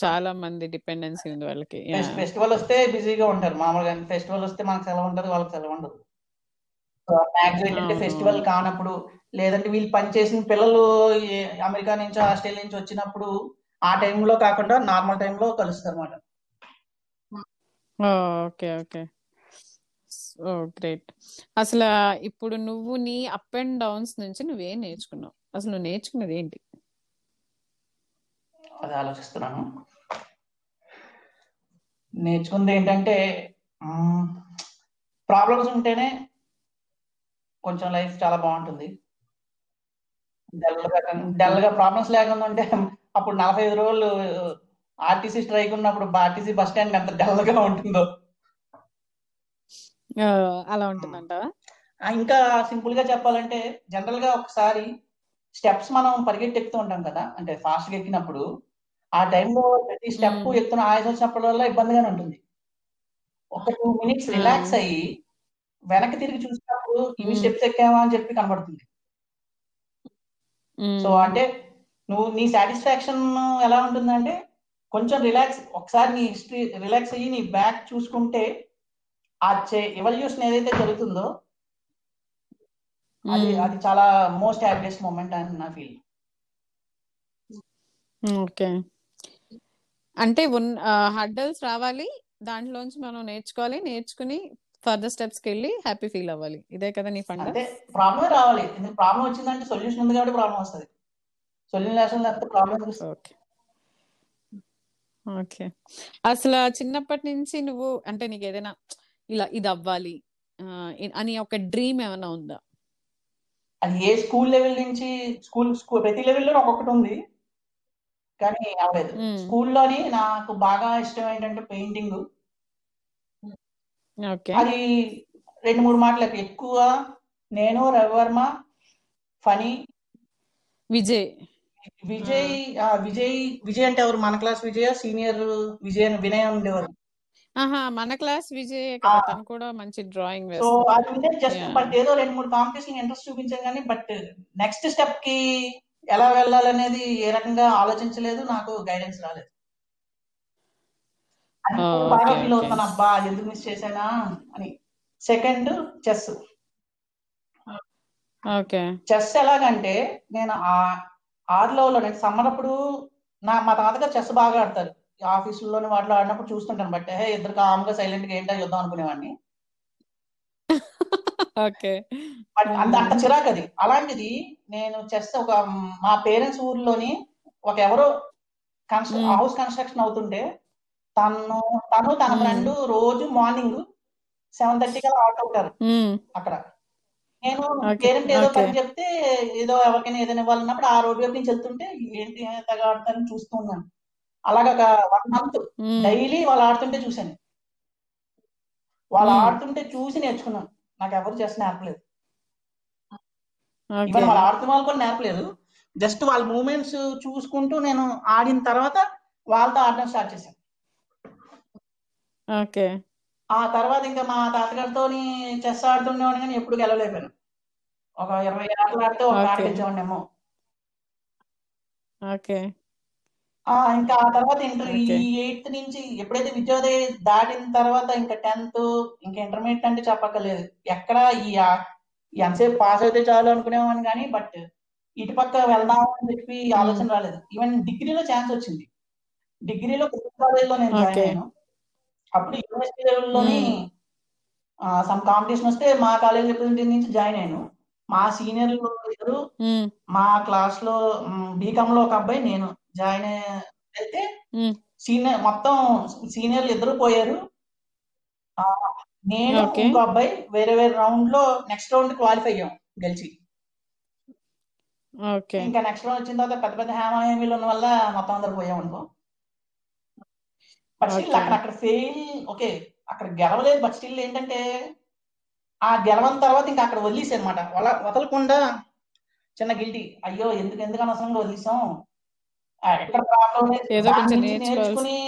చాలా మంది డిపెండెన్సీ ఉంది వాళ్ళకి. ఫెస్టివల్ వస్తే బిజీగా ఉంటారు. మామూలుగా ఫెస్టివల్ వస్తే మనకు సెలవు ఉంటుంది వాళ్ళకి సెలవు ఉండదు. ఏంటంటే ఫెస్టివల్ కానప్పుడు లేదంటే వీళ్ళు పనిచేసిన పిల్లలు అమెరికా నుంచి ఆస్ట్రేలియా నుంచి వచ్చినప్పుడు ఆ టైంలో కాకుండా నార్మల్ టైంలో కలుస్తారు అన్నమాట ఓకే ఓకే. Oh great. అసలు ఇప్పుడు నువ్వు నీ అప్ అండ్ డౌన్స్ నుంచి నువ్వేం నేర్చుకున్నావు. అసలు నువ్వు నేర్చుకున్నది ఏంటి? అది ఆలోచిస్తున్నాను. నేర్చుకుంది ఏంటంటే ప్రాబ్లమ్స్ ఉంటేనే కొంచెం లైఫ్ చాలా బాగుంటుంది. డల్గా ఓకే డల్గా ప్రాబ్లమ్స్ లేకుండా ఉంటే అప్పుడు నలభై ఐదు రోజులు ఆర్టీసీ స్ట్రైక్ ఉన్నప్పుడు ఆర్టీసీ బస్ స్టాండ్ ఎంత డల్గా ఉంటుందో. ఆ, అలా ఉంటుందంటావా? ఆ, ఇంకా సింపుల్గా చెప్పాలంటే జనరల్గా ఒకసారి స్టెప్స్ మనం పరిగెట్టి ఎక్కుతూ ఉంటాం కదా. అంటే ఫాస్ట్గా ఎక్కినప్పుడు ఆ టైంలో ప్రతి స్టెప్ ఎక్కుతున్న ఆయాసం వచ్చినప్పుడల్లా ఇబ్బందిగానే ఉంటుంది. ఒక టూ మినిట్స్ రిలాక్స్ అయ్యి వెనక్కి తిరిగి చూసినప్పుడు ఇవి స్టెప్స్ ఎక్కామా అని చెప్పి కనబడుతుంది. సో అంటే నువ్వు నీ సాటిస్ఫాక్షన్ ఎలా ఉంటుందంటే కొంచెం రిలాక్స్ ఒకసారి నీ హిస్టరీ రిలాక్స్ అయ్యి నీ బ్యాక్ చూసుకుంటే ఆ ఎవల్యూషన్ ఏదైతే జరుగుతుందో అది ఉమ్, అది చాలా మోస్ట్ హ్యాపీయెస్ట్ మూమెంట్ అని నా ఫీల్ ఓకే. అంటే ఉన్ హడ్డల్స్ రావాలి దాంట్లోంచి మనం నేర్చుకోవాలి నేర్చుకుని ఫర్దర్ స్టెప్స్కి వెళ్ళి హ్యాపీ ఫీల్ అవ్వాలి. ఇదే కదా నీ ఫండ అంతే ప్రాబ్లమే రావాలి. ప్రాబ్లం వచ్చిందంటే సొల్యూషన్ ఉంది కాబట్టి ప్రాబ్లం వస్తుంది. సొల్యూషన్ లేకపోతే ప్రాబ్లం ఓకే. ఓకే. అసలు చిన్నప్పటి నుంచి నువ్వు అంటే నీకు ఏదైనా ఇలా ఇది అవ్వాలి అని ఒక డ్రీమ్ ఏమైనా ఉందా? అది ఏ స్కూల్ లెవెల్ నుంచి స్కూల్ స్కూల్ ప్రతి లెవెల్లో ఒక్కొక్కటి ఉంది. కానీ అవ్వలేదు. స్కూల్లోని నాకు బాగా ఇష్టం ఏంటంటే పెయింటింగ్. ఓకే. అది రెండు మూడు మాటలకు. ఎక్కువ నేను రవివర్మ ఫనీ విజయ్. విజయ్ ఆ, విజయ్ విజయ్ అంటే ఎవరు? మన క్లాస్ విజయ్? సీనియర్ విజయ్ వినయ్ ఉండేవారు. ఆహా మన క్లాస్ విజయ్ కదా. తను కూడా మంచి డ్రాయింగ్ సో అది ఉంటే జస్ట్. బట్ ఏదో రెండు మూడు కాంపిటీషన్ ఇంట్రెస్ట్ చూపించాను కానీ బట్ నెక్స్ట్ స్టెప్కి ఎలా వెళ్ళాలనేది ఏ రకంగా ఆలోచించలేదు. నాకు గైడెన్స్ రాలేదు. Oh, బాగా ఫీల్. అవుతాను అబ్బా ఎందుకు మిస్ చేశానా అని. Second chess. ఓకే చెస్ ఎలాగంటే నేను ఆ ఆరులోలో నేను సమ్మర్ అప్పుడు నా మా తాతగారు చెస్ బాగా ఆడతారు. ఆఫీసుల్లోని వాటిలో ఆడినప్పుడు చూస్తుంటాను బట్ హే ఇద్దరు కామ్గా సైలెంట్గా ఏంటో చూద్దాం అనుకునేవాడిని. ఓకే. అంత అంత చిరాకు అది. అలాంటిది నేను చెస్ ఒక మా పేరెంట్స్ ఊర్లోని ఒక ఎవరో. హౌస్ కన్స్ట్రక్షన్ అవుతుంటే తను తను తన. ఫ్రెండ్ రోజు మార్నింగ్ సెవెన్ థర్టీకి అలా ఆడుతూ ఉంటారు అక్కడ. నేను పేరెంట్ ఏదో. పని చెప్తే ఏదో ఎవరికైనా ఏదైనా ఇవ్వాలన్నప్పుడు ఆ రోడ్డు వైపు నుంచి వెళ్తుంటే ఏంటి తెగ ఆడతారని చూస్తూ ఉన్నాను. అలాగ ఒక వన్ మంత్ డైలీ వాళ్ళు ఆడుతుంటే చూశాను. వాళ్ళు. ఆడుతుంటే చూసి నేర్చుకున్నాను. నాకు ఎవరు చేసి నేర్పలేదు వాళ్ళు ఆడుతున్న వాళ్ళు కూడా నేర్పలేదు జస్ట్ వాళ్ళ మూమెంట్స్ చూసుకుంటూ నేను ఆడిన తర్వాత వాళ్ళతో ఆడడం స్టార్ట్ చేశాను. ఓకే. ఆ తర్వాత ఇంకా మా తాతగారితో చెస్ ఆడుతుండేవాడిని కానీ ఎప్పుడు గెలవలేకపోయాను. ఒక ఇరవై ఆటలు ఆడితే ఒక ఆట. గెలిచేవాడినేమో ఓకే. ఇంకా ఆ తర్వాత ఇంటర్ ఈ. ఎయిత్ నుంచి ఎప్పుడైతే విద్యోదయ దాటిన తర్వాత ఇంకా టెన్త్ ఇంకా ఇంటర్మీడియట్ అంటే చెప్పక్కర్లేదు. ఎక్కడ ఈ ఎంతసేపు పాస్ అయితే చాలు అనుకునేవాడిని కానీ బట్ ఇటుపక్క వెళ్దాం అని చెప్పి ఆలోచన రాలేదు. ఈవెన్ డిగ్రీలో ఛాన్స్ వచ్చింది. డిగ్రీలో కాలేజ్లో నేను జాయిన్. అయ్యాను. అప్పుడు యూనివర్సిటీ లెవెల్లోని. సమ్ కాంపిటీషన్ వస్తే మా కాలేజ్ రిప్రజెంటేటివ్ నుంచి జాయిన్ అయ్యాను. మా సీనియర్లు ఇద్దరు మా క్లాస్లో బీకామ్లో ఒక అబ్బాయి నేను జాయిన్ అయితే సీనియర్ మొత్తం సీనియర్లు ఇద్దరు పోయారు. నేను. ఇంకో అబ్బాయి వేరే వేరే రౌండ్లో నెక్స్ట్ రౌండ్ క్వాలిఫై అయ్యాం గెలిచి. ఇంకా నెక్స్ట్ రౌండ్ వచ్చిన తర్వాత పెద్ద పెద్ద హేమాహేమీలు ఉన్న వల్ల మొత్తం అందరు పోయాం అనుకో. But still. అక్కడ అక్కడ ఫెయిల్ ఓకే అక్కడ గెలవలేదు బట్ స్టిల్ ఏంటంటే ఆ గెలవని తర్వాత ఇంకా అక్కడ వదిలేసి అనమాట వల వదలకుండా చిన్న గిల్టీ అయ్యో ఎందుకు ఎందుకు అనవసరంగా వదిలేసాం ఎక్కడ ప్రాబ్లం నేర్చుకుని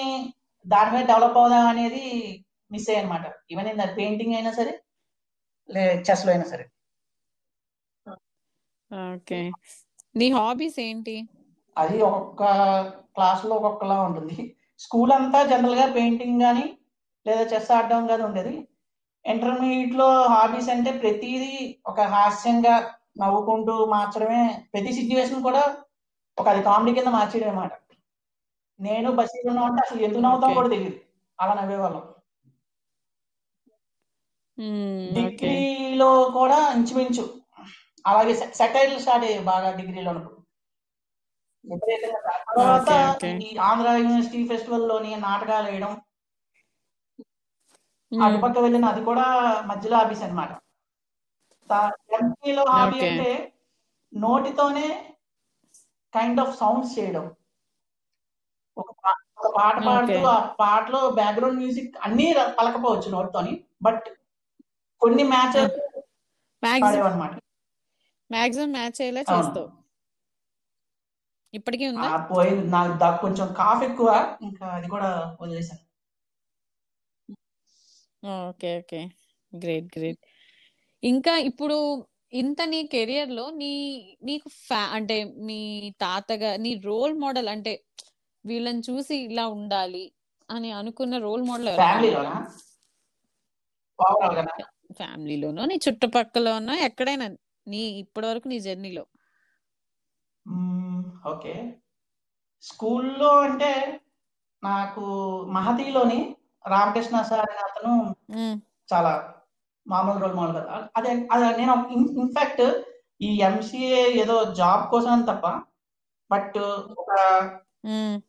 దాని మీద డెవలప్ అవుదాం అనేది మిస్ అయ్యాయి అనమాట ఈవెన్ ఇన్ పెయింటింగ్ అయినా సరే లే చెస్లో అయినా సరే. ఓకే. నీ హాబీస్ ఏంటి? అది ఒక్కొక్క క్లాస్లో ఒక్కొక్కలా ఉంటుంది. స్కూల్ అంతా జనరల్గా పెయింటింగ్ కానీ లేదా చెస్ ఆడడం కానీ ఉండేది. ఇంటర్మీడియట్లో హాబీస్ అంటే ప్రతిదీ ఒక హాస్యంగా నవ్వుకుంటూ మార్చడమే. ప్రతి సిచ్యువేషన్ కూడా ఒక అది కామెడీ కింద మార్చేయడం అనమాట నేను బస్సు ఉన్నామంటే అసలు ఎందుకు నవ్వుతాం. కూడా తెలియదు. అలా నవ్వేవాళ్ళం. డిగ్రీలో కూడా ఇంచుమించు అలాగే సెటైర్లు స్టార్ట్ అయ్యాయి బాగా డిగ్రీలో ఉన్నప్పుడు తర్వాత. ఈ ఆంధ్ర యూనివర్సిటీ ఫెస్టివల్లోని నాటకాలు వేయడం అటుపక్క వెళ్ళిన అది కూడా మధ్యలో హాబీస్ అనమాట ఎంపీలో హాబీ. అంటే నోటితోనే కైండ్ ఆఫ్ సౌండ్స్ చేయడం ఒక పాట పాడుతూ. ఆ పాటలో బ్యాక్గ్రౌండ్ మ్యూజిక్ అన్ని పలకపోవచ్చు నోటితోని బట్ కొన్ని మ్యాచ్ పాడేవన్నమాట మ్యాక్సిమం మ్యాచ్ అయ్యేలా. చేస్తావు ఇప్పటికీ ఉందా? పోయింది. నాకు దా- కొంచెం కాఫ్ ఎక్కువ ఇంకా అది కూడా వదిలేసాను ఓకే ఓకే. Great great. ఇంకా ఇప్పుడు ఇంత నీ కెరియర్లో నీ నీకు ఫ్యా అంటే మీ తాతగా నీ రోల్ మోడల్ అంటే వీళ్ళని చూసి ఇలా ఉండాలి అని అనుకున్న రోల్ మోడల్ ఫ్యామిలీలోనో? నీ చుట్టుపక్కలనో ఎక్కడైనా నీ ఇప్పటి వరకు నీ జర్నీలో? ఓకే. స్కూల్లో అంటే నాకు మహతిలోని రామకృష్ణ సార్ అనే అతను చాలా మామూలు రోల్ మోడల్ కదా. అదే అదే నేను ఇన్ఫాక్ట్ ఈ ఎంసీఏ ఏదో జాబ్ కోసం తప్ప బట్ ఒక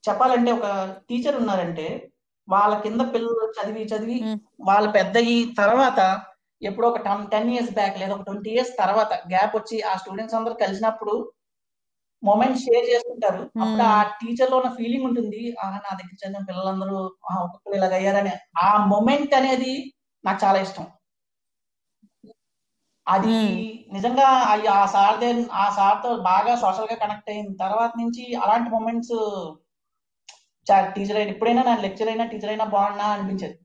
చెప్పాలంటే ఒక టీచర్ ఉన్నారంటే వాళ్ళ కింద పిల్లలు చదివి చదివి వాళ్ళ పెద్ద ఈ తర్వాత ఎప్పుడో ఒక టెన్ టెన్ ఇయర్స్ బ్యాక్ లేదా ఒక ట్వంటీ ఇయర్స్ తర్వాత గ్యాప్ వచ్చి ఆ స్టూడెంట్స్ అందరూ కలిసినప్పుడు మూమెంట్ షేర్ చేసుకుంటారు అప్పుడు ఆ టీచర్లో ఉన్న ఫీలింగ్ ఉంటుంది. ఆ నా దగ్గర చదివిన పిల్లలందరూ ఒక్కొక్కరు ఇలాగ అయ్యారని. ఆ మూమెంట్ అనేది నాకు చాలా ఇష్టం. అది ఉమ్, నిజంగా ఆ- ఆ సార్ ఆ సార్తో బాగా సోషల్గా కనెక్ట్ అయిన తర్వాత నుంచి అలాంటి మూమెంట్స్ టీచర్ అయినా ఎప్పుడైనా నా లెక్చర్ అయినా టీచర్ అయినా బాగున్నా అనిపించేది.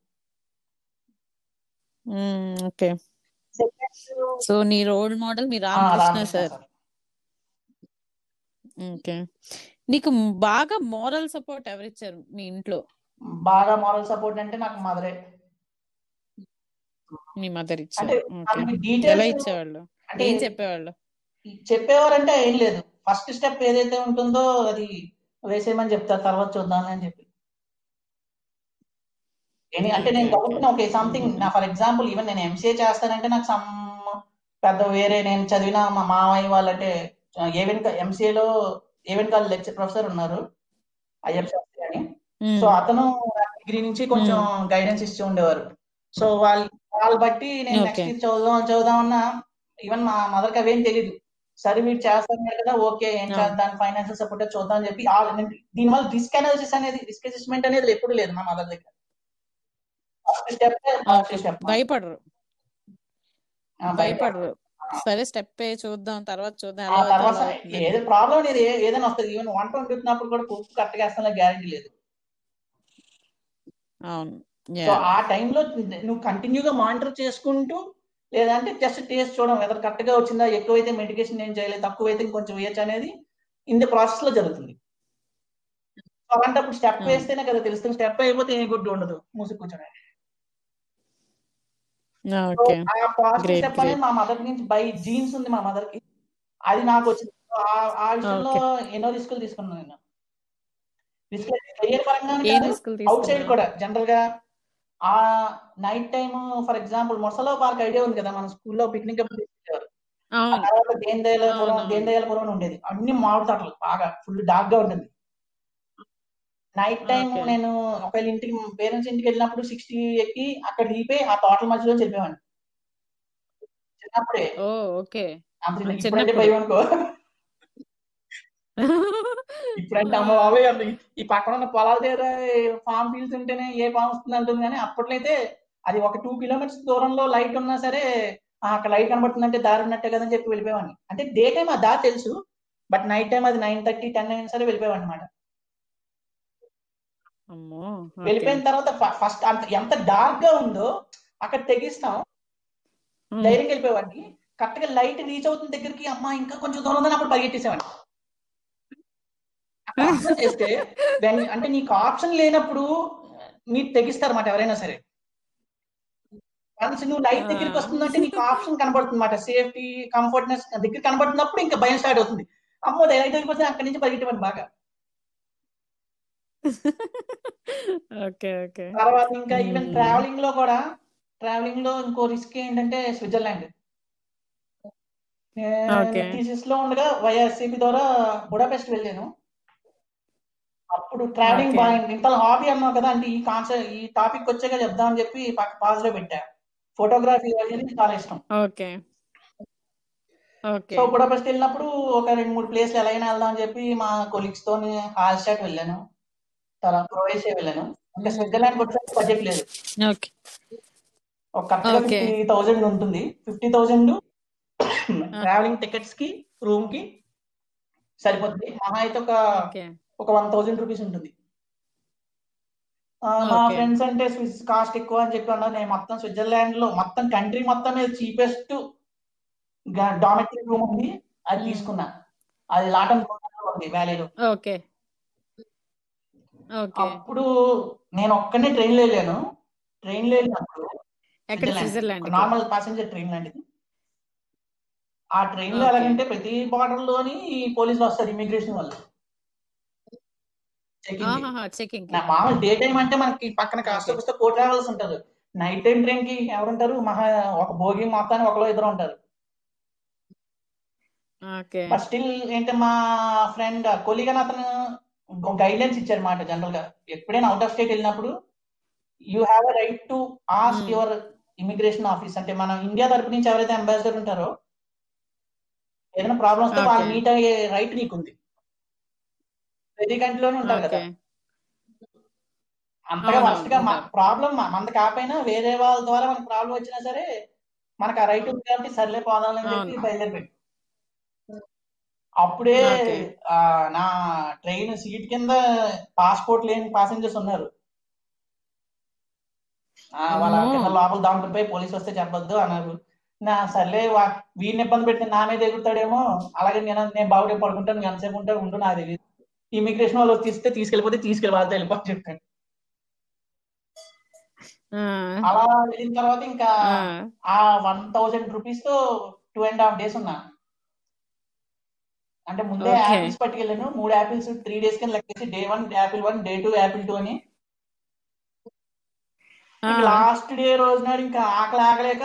ఓకే సో నీ రోల్ మోడల్ మీ రామకృష్ణ సార్. ఓకే. నీకు బాగా మోరల్ సపోర్ట్ ఎవరిచ్చారు మీ ఇంట్లో? బాగా మారల్ సపోర్ట్ అంటే నాకు మదరే. మీ మదర్ ఇచ్చారు. ఎలా ఇచ్చేవాళ్ళు? అంటే ఏం చెప్పేవాళ్ళు? చెప్పేవారంటే ఏం లేదు. ఫస్ట్ స్టెప్ ఏదైతే ఉంటుందో అది వేసేయమని చెప్తారు. తర్వాత చూద్దాం అని చెప్పి. అంటే నేను గబుక్కున ఓకే సంథింగ్ నా ఫర్ ఎగ్జాంపుల్ ఈవెన్ నేను ఎంసీఏ చేస్తానంటే నాకు సమ్ పెద్ద వేరే నేను చదివిన మా మామయ్య వాళ్ళంటే ఏవెన్ ఎంసీఏలో ఏవెన్ కాల్ లెక్చర్ ప్రొఫెసర్ ఉన్నారు. శాస్త్రి అని. సో అతను డిగ్రీ నుంచి కొంచెం గైడెన్స్ ఇస్తూ ఉండేవారు. సో వాళ్ళు వాళ్ళు బట్టి నేను నెక్స్ట్ చదువుదాం చదువుదాం అన్నా ఈవెన్ మా మదర్కి అవేం తెలియదు సరే వీడు చేస్తాను కదా ఓకే ఏం చేద్దాం దాని ఫైనాన్షియల్ సపోర్ట్ చూద్దాం అని చెప్పి దీనివల్ల రిస్క్ అనాలిసిస్ అనేది రిస్క్ అసెస్మెంట్ అనేది ఎప్పుడు లేదు మా మదర్ దగ్గర. భయపడరు. భయపడ భయపడరు. సరే స్టెప్ చూద్దాం తర్వాత చూద్దాం ఆ తర్వాత ఏదో ప్రాబ్లం అనేది ఏదైనా వస్తుంది. ఈవెన్ వంట వండుతున్నప్పుడు కూడా ఉప్పు కరెక్ట్గా వేస్తాను గ్యారంటీ లేదు. అవును. సో ఆ టైంలో నువ్వు కంటిన్యూగా మానిటర్ చేసుకుంటూ లేదంటే జస్ట్ టేస్ట్ చూడడం వెదర్ కరెక్ట్గా వచ్చిందా ఎక్కువైతే మెడికేషన్ ఏం చేయలేదు తక్కువైతే ఇంకొంచెం వేయచ్చు అనేది ఇన్ ది ప్రాసెస్లో జరుగుతుంది. అలాంటప్పుడు స్టెప్ అవును వేస్తేనే కదా తెలుస్తుంది. స్టెప్ అయిపోతే ఏ గుడ్డు ఉండదు. మూసి ఓకే ఆ పాజిటివ్ స్టెప్ అనేది మా మదర్ నుంచి బై జీన్స్ ఉంది మా మదర్కి. అది నాకు వచ్చింది. ఆ విషయంలో ఎన్నో రిస్కులు తీసుకున్నాను నేను. రిస్క్ కెరియర్ అవుట్ సైడ్ కూడా. జనరల్గా ఆ నైట్ టైమ్ ఫర్ ఎగ్జాంపుల్ మొసలో పార్క్ ఐడియా ఉంది కదా మన స్కూల్లో పిక్నిక్ తర్వాత దేందయాలపురం అని ఉండేది. అన్ని మామిడి తోటలు బాగా ఫుల్ డార్క్గా ఉంటుంది నైట్ టైం నేను ఒకవేళ ఇంటికి పేరెంట్స్ ఇంటికి వెళ్ళినప్పుడు సిక్స్టీ ఎక్కి అక్కడ దిగిపోయి ఆ తోటల మధ్యలో చెప్పేవాడిని చిన్నప్పుడే. ఓకే. ఇప్పుడంటే భయం అనుకో. ఇప్పుడంటే అమ్మ బాబాయ్ ఈ పక్కన ఉన్న పొలాల దగ్గర ఫామ్ ఫీల్డ్స్ ఉంటేనే ఏ పాము వస్తుంది అంటుంది కానీ అప్పట్లో అయితే అది ఒక టూ కిలోమీటర్స్ దూరంలో లైట్ ఉన్నా సరే "ఆ, అక్కడ లైట్ కనబడుతుందంటే దారి ఉన్నట్టే కదని చెప్పి వెళ్ళిపోయేవాడిని. అంటే డే టైం ఆ దారి తెలుసు బట్ నైట్ టైం అది నైన్ థర్టీ టెన్ అయినా సరే వెళ్ళిపోయేవాడిని అనమాట వెళ్ళిపోయిన తర్వాత ఫస్ట్ అంత ఎంత డార్క్గా ఉందో అక్కడ తెగిస్తాం. ఉమ్. ధైర్యంగా వెళ్ళిపోయేవాడిని. కరెక్ట్గా లైట్ రీచ్ అవుతున్న దగ్గరికి అమ్మ ఇంకా కొంచెం దూరం ఉందని అప్పుడు పరిగెట్టేసేవాడిని అబ్జర్వ్ చేస్తే when అంటే నీకు ఆప్షన్ లేనప్పుడు మీరు తెగిస్తారు అన్నమాట ఎవరైనా సరే. వన్స్ నువ్వు లైట్ దగ్గరికి వస్తుందంటే నీకు ఆప్షన్ కనబడుతుంది అన్నమాట సేఫ్టీ కంఫర్ట్నెస్ దగ్గర కనబడుతున్నప్పుడు ఇంకా భయం స్టార్ట్ అవుతుంది. అమ్మో లైట్ దగ్గరికి వస్తే అక్కడి నుంచి పరిగెట్టేవాడిని బాగా. Okay okay. తర్వాత ఇంకా ఈవెన్. ట్రావెలింగ్లో కూడా ట్రావెలింగ్లో ఇంకో రిస్క్ ఏంటంటే స్విట్జర్లాండ్. థీసిస్లో ఉండగా వైఎస్సీపీ ద్వారా బుడాపెస్ట్ వెళ్ళాను. అప్పుడు ట్రావెలింగ్ ఓకే. బాగా ఇంత హాబీ అన్నావు కదా అంటే ఈ కాన్సెప్ట్ ఈ టాపిక్ వచ్చాక చెప్దామని చెప్పి పక్క పాజ్లో పెట్టా. ఫోటోగ్రఫీ అనేది చాలా ఇష్టం. ఓకే. సో బుడాపెస్ట్ వెళ్ళినప్పుడు ఒక రెండు మూడు ప్లేస్లు ఎలా అయినా వెళ్దాం అని చెప్పి మా కొలీగ్స్ తోని హాల్స్టాట్ వెళ్ళాను. తర్వాత క్రొయేషియా వెళ్ళాను ఇంకా. స్విట్జర్లాండ్ వచ్చేసరికి బడ్జెట్ లేదు. ఒక ఫిఫ్టీ థౌజండ్ ఉంటుంది. ఫిఫ్టీ థౌజండ్ ఆ, ట్రావెలింగ్ టికెట్స్కి రూమ్కి సరిపోతుంది. మహా అయితే ఒక ఒక వన్ థౌజండ్ రూపీస్ ఉంటుంది. మా ఫ్రెండ్స్ అంటే స్విస్ కాస్ట్ ఎక్కువ అని చెప్పి అన్నారు. నేను మొత్తం స్విట్జర్లాండ్లో మొత్తం కంట్రీ మొత్తం చీపెస్ట్ డామెటరీ రూమ్ ఉంది. అది. తీసుకున్నా. అది లాటన్ ఉంది వ్యాలీలో. ఓకే. అప్పుడు నేను ఒక్కనే ట్రైన్లో వెళ్ళాను. ట్రైన్లో వెళ్ళినప్పుడు నార్మల్ ప్యాసింజర్ ట్రైన్ లాంటిది. ఆ ట్రైన్లో ఎలాగంటే ప్రతి బార్డర్లోని పోలీసులు వస్తారు ఇమిగ్రేషన్ వాళ్ళు. చెకింగ్ నా మామూలు డే టైం అంటే మనకి పక్కన కాస్త ఓకే. కూస్త కో ట్రావెల్స్ ఉంటుంది. నైట్ టైం ట్రైన్కి ఎవరుంటారు? మహా ఒక భోగి మొత్తాన్ని ఒకలో ఇద్దరు ఉంటారు. బట్ స్టిల్ ఏంటి మా ఫ్రెండ్ కొలిగ్ అతను గైడ్ లైన్స్ ఇచ్చారు మాట జనరల్గా ఎప్పుడైనా అవుట్ ఆఫ్ స్టేట్ వెళ్ళినప్పుడు you have a right to ask. Your immigration office అంటే మన ఇండియా తరపు నుంచి ఎవరైతే అంబాసిడర్ ఉంటారో ఏదైనా ప్రాబ్లమ్ వస్తే వాళ్ళు. మీట్ అయ్యే రైట్ నీకుంది ప్రతి కంట్రీలోనే ఉంటారు కదా అంతగా వరుసగా ఉంటారు. ప్రాబ్లం మనది కాకపోయినా వేరే వాళ్ళ ద్వారా మనకు ప్రాబ్లం వచ్చినా సరే మనకు ఆ రైట్ ఉంది కాబట్టి సర్లే పోదామని చెప్పి అవును. అప్పుడే నా ట్రైన్ సీట్ కింద పాస్పోర్ట్ లేని పాసెంజర్స్ ఉన్నారు. వాళ్ళ. కింద లోపల దాంట్లపై పోలీసు వస్తే చెప్పొద్దు అన్నారు. నా సర్లే వీడిని ఇబ్బంది పెడితే నా మీద ఎగురుతాడేమో అలాగే నేను నేను బాగుంటే పడుకుంటాను ఎంతసేపు ఉంటాను ఉండు నాకు తెలియదు ఇమిగ్రేషన్ వాళ్ళు తీస్తే తీసుకెళ్ళిపోతే తీసుకెళ్ళి వాళ్ళతో వెళ్ళిపోని చెప్పాను. అలా వెళ్ళిన తర్వాత ఇంకా ఆ, వన్ థౌజండ్ రూపీస్తో టూ అండ్ హాఫ్ డేస్ ఉన్నా. అంటే ముందే. యాపిల్స్ పట్టుకెళ్ళాను. మూడు యాపిల్స్ త్రీ డేస్ కింద లెక్కేసి day one apple one day two apple two అని. లాస్ట్ డే రోజు నాడు ఇంకా ఆకలి ఆగలేక